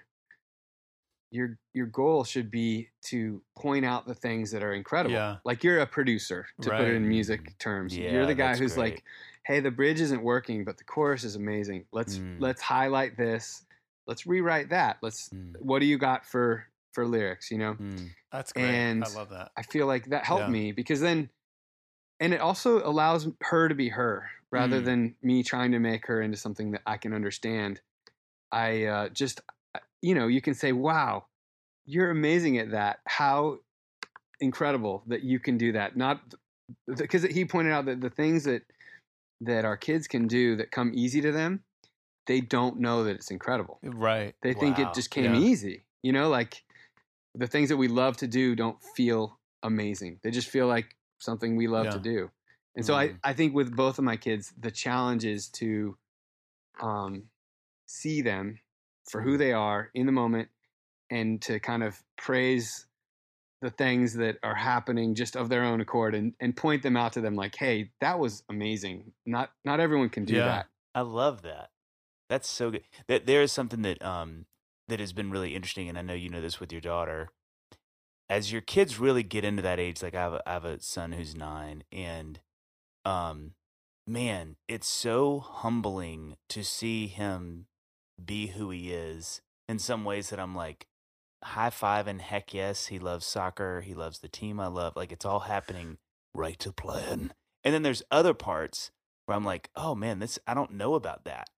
your your goal should be to point out the things that are incredible. Yeah. Like you're a producer, to put it in music terms. Yeah, you're the guy who's great. like, "Hey, the bridge isn't working, but the chorus is amazing. Let's Mm. let's highlight this. Let's rewrite that. Let's Mm. what do you got for for lyrics, you know?" Mm. That's great. And I love that. I feel like that helped Yeah. me because then, and it also allows her to be her rather Mm. than me trying to make her into something that I can understand. I uh, just, you know, you can say, wow, you're amazing at that. How incredible that you can do that. Not because he pointed out that the things that, that our kids can do that come easy to them, they don't know that it's incredible. Right. They think it just came Yeah. easy. You know, like the things that we love to do don't feel amazing. They just feel like something we love to do. And so Mhm. I, I think with both of my kids, the challenge is to um, see them for who they are in the moment and to kind of praise the things that are happening just of their own accord and, and point them out to them like, hey, that was amazing. Not not everyone can do Yeah. that. I love that. That's so good. That there is something that um that has been really interesting, and I know you know this with your daughter. As your kids really get into that age, like I have, a, I have a son who's nine, and um, man, it's so humbling to see him be who he is. In some ways, that I'm like high five and heck yes, he loves soccer, he loves the team I love. Like it's all happening right to plan. And then there's other parts where I'm like, oh man, this I don't know about that.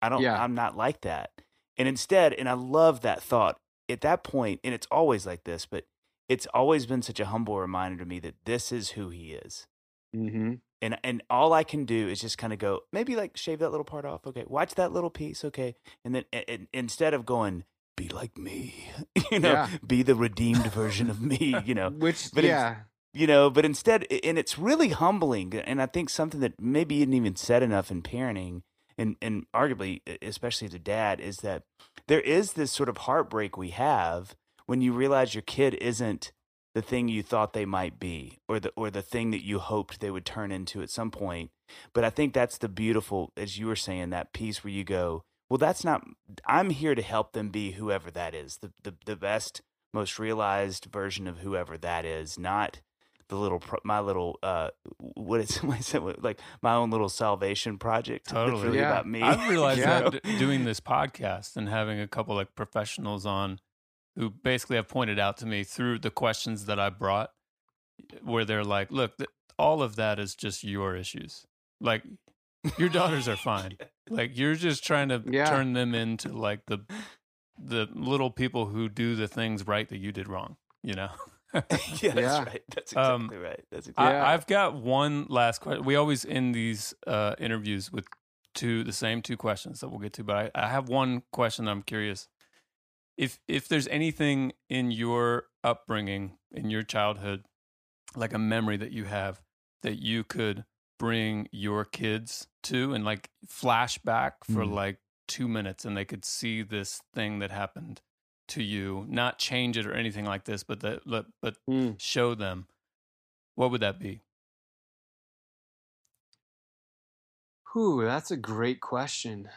I don't. Yeah. I'm not like that. And instead, and I love that thought at that point, and it's always like this, but it's always been such a humble reminder to me that this is who he is. Mm-hmm. And and all I can do is just kind of go, maybe like shave that little part off. Okay, watch that little piece. Okay, and then and, and instead of going, be like me, you know, Yeah. be the redeemed version of me, you know, Which, But yeah, you know but instead and it's really humbling and i think something that maybe isn't even said enough in parenting and and arguably especially as a dad is that there is this sort of heartbreak we have when you realize your kid isn't the thing you thought they might be or the or the thing that you hoped they would turn into at some point but i think that's the beautiful as you were saying that piece where you go well that's not i'm here to help them be whoever that is the the, the best most realized version of whoever that is not the little my little uh what is what is it like my own little salvation project that's Totally. really Yeah. about me I've realized Yeah. that doing this podcast and having a couple like professionals on who basically have pointed out to me through the questions that I brought where they're like, look, th- all of that is just your issues. Like your daughters are fine. Like you're just trying to Yeah. turn them into like the the little people who do the things right that you did wrong, you know? yeah that's Yeah. right that's Um, exactly right that's exactly Yeah. I, I've got one last question. We always end these uh, interviews with two, the same two questions that we'll get to. But I, I have one question. I'm curious if if there's anything in your upbringing, in your childhood, like a memory that you have that you could bring your kids to and like flashback for Mm. like two minutes, and they could see this thing that happened to you, not change it or anything like this, but that but, but Mm. show them. What would that be? Whew, that's a great question.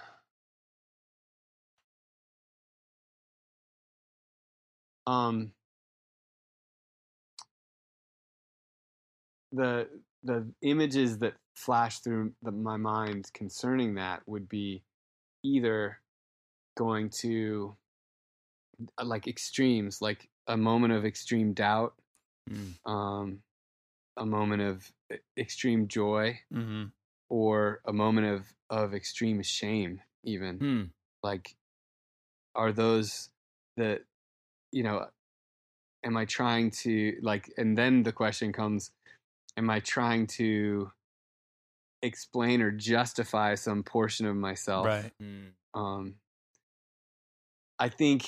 Um, the the images that flash through the, my mind concerning that would be either going to uh, like extremes, like a moment of extreme doubt, Mm. um, a moment of extreme joy, Mm-hmm. or a moment of of extreme shame even Hmm. like are those the you know am i trying to like and then the question comes am i trying to explain or justify some portion of myself Right. Mm. um i think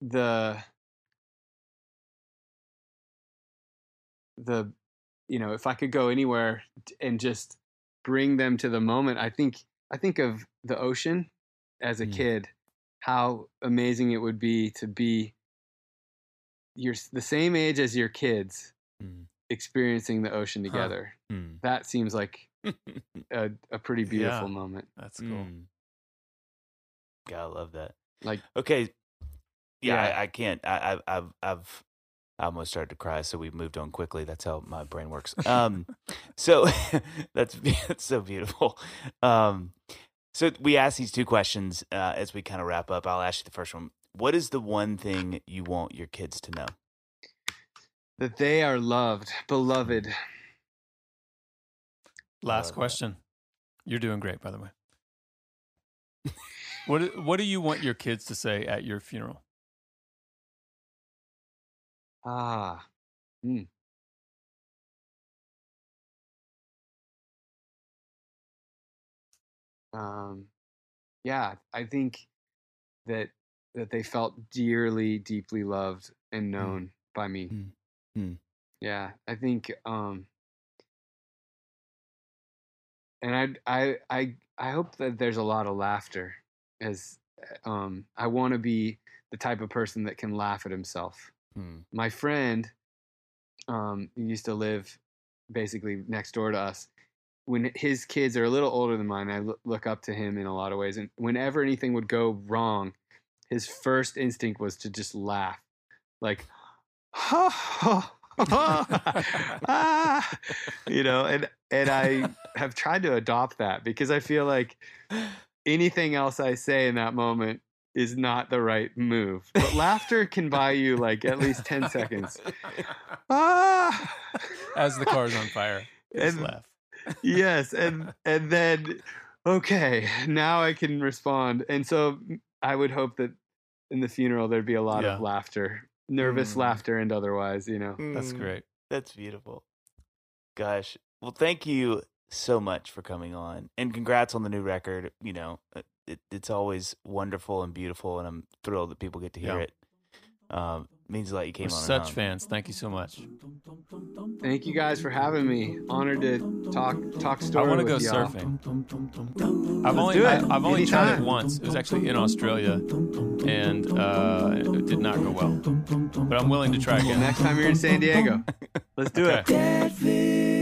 the the you know if i could go anywhere and just bring them to the moment i think i think of the ocean as a Mm. kid how amazing it would be to be you're the same age as your kids Mm. experiencing the ocean Huh. together Mm. that seems like a, a pretty beautiful Yeah. moment That's cool. Mm. God, I love that. like Okay. Yeah, Yeah. I, I can't. I, I've, I've, I've, I almost started to cry, so we moved on quickly. That's how my brain works. Um, so that's that's so beautiful. Um, so we ask these two questions uh, as we kind of wrap up. I'll ask you the first one. What is the one thing you want your kids to know? that they are loved beloved Last love that. question. You're doing great, by the way. what What do you want your kids to say at your funeral? Ah. Hmm. Um, yeah, I think that that they felt dearly, deeply loved and known by me. Hmm. Hmm. Yeah, I think um and I I I I hope that there's a lot of laughter as um I want to be the type of person that can laugh at himself Hmm. my friend um who used to live basically next door to us when his kids are a little older than mine, I look up to him in a lot of ways. And whenever anything would go wrong, his first instinct was to just laugh, like, ha ha. ah, you know, and and I have tried to adopt that because I feel like anything else I say in that moment is not the right move. But laughter can buy you like at least 10 seconds. Ah! As the car's on fire, just And- laugh. Yes, and and then okay, now I can respond. And so I would hope that in the funeral there'd be a lot Yeah. of laughter, nervous Mm. laughter and otherwise, you know. That's Mm, great. That's beautiful. Gosh. Well, thank you so much for coming on and congrats on the new record. You know, uh, it, it's always wonderful and beautiful, and I'm thrilled that people get to hear Yeah. it. Um, means a lot you came We're on. such hung. fans. Thank you so much. Thank you guys for having me. Honored to talk talk story. I want to go y'all. surfing. I've only do I, it. I've only tried it once. It was actually in Australia, and uh, it did not go well. But I'm willing to try Well, again. next time you're in San Diego, let's do it.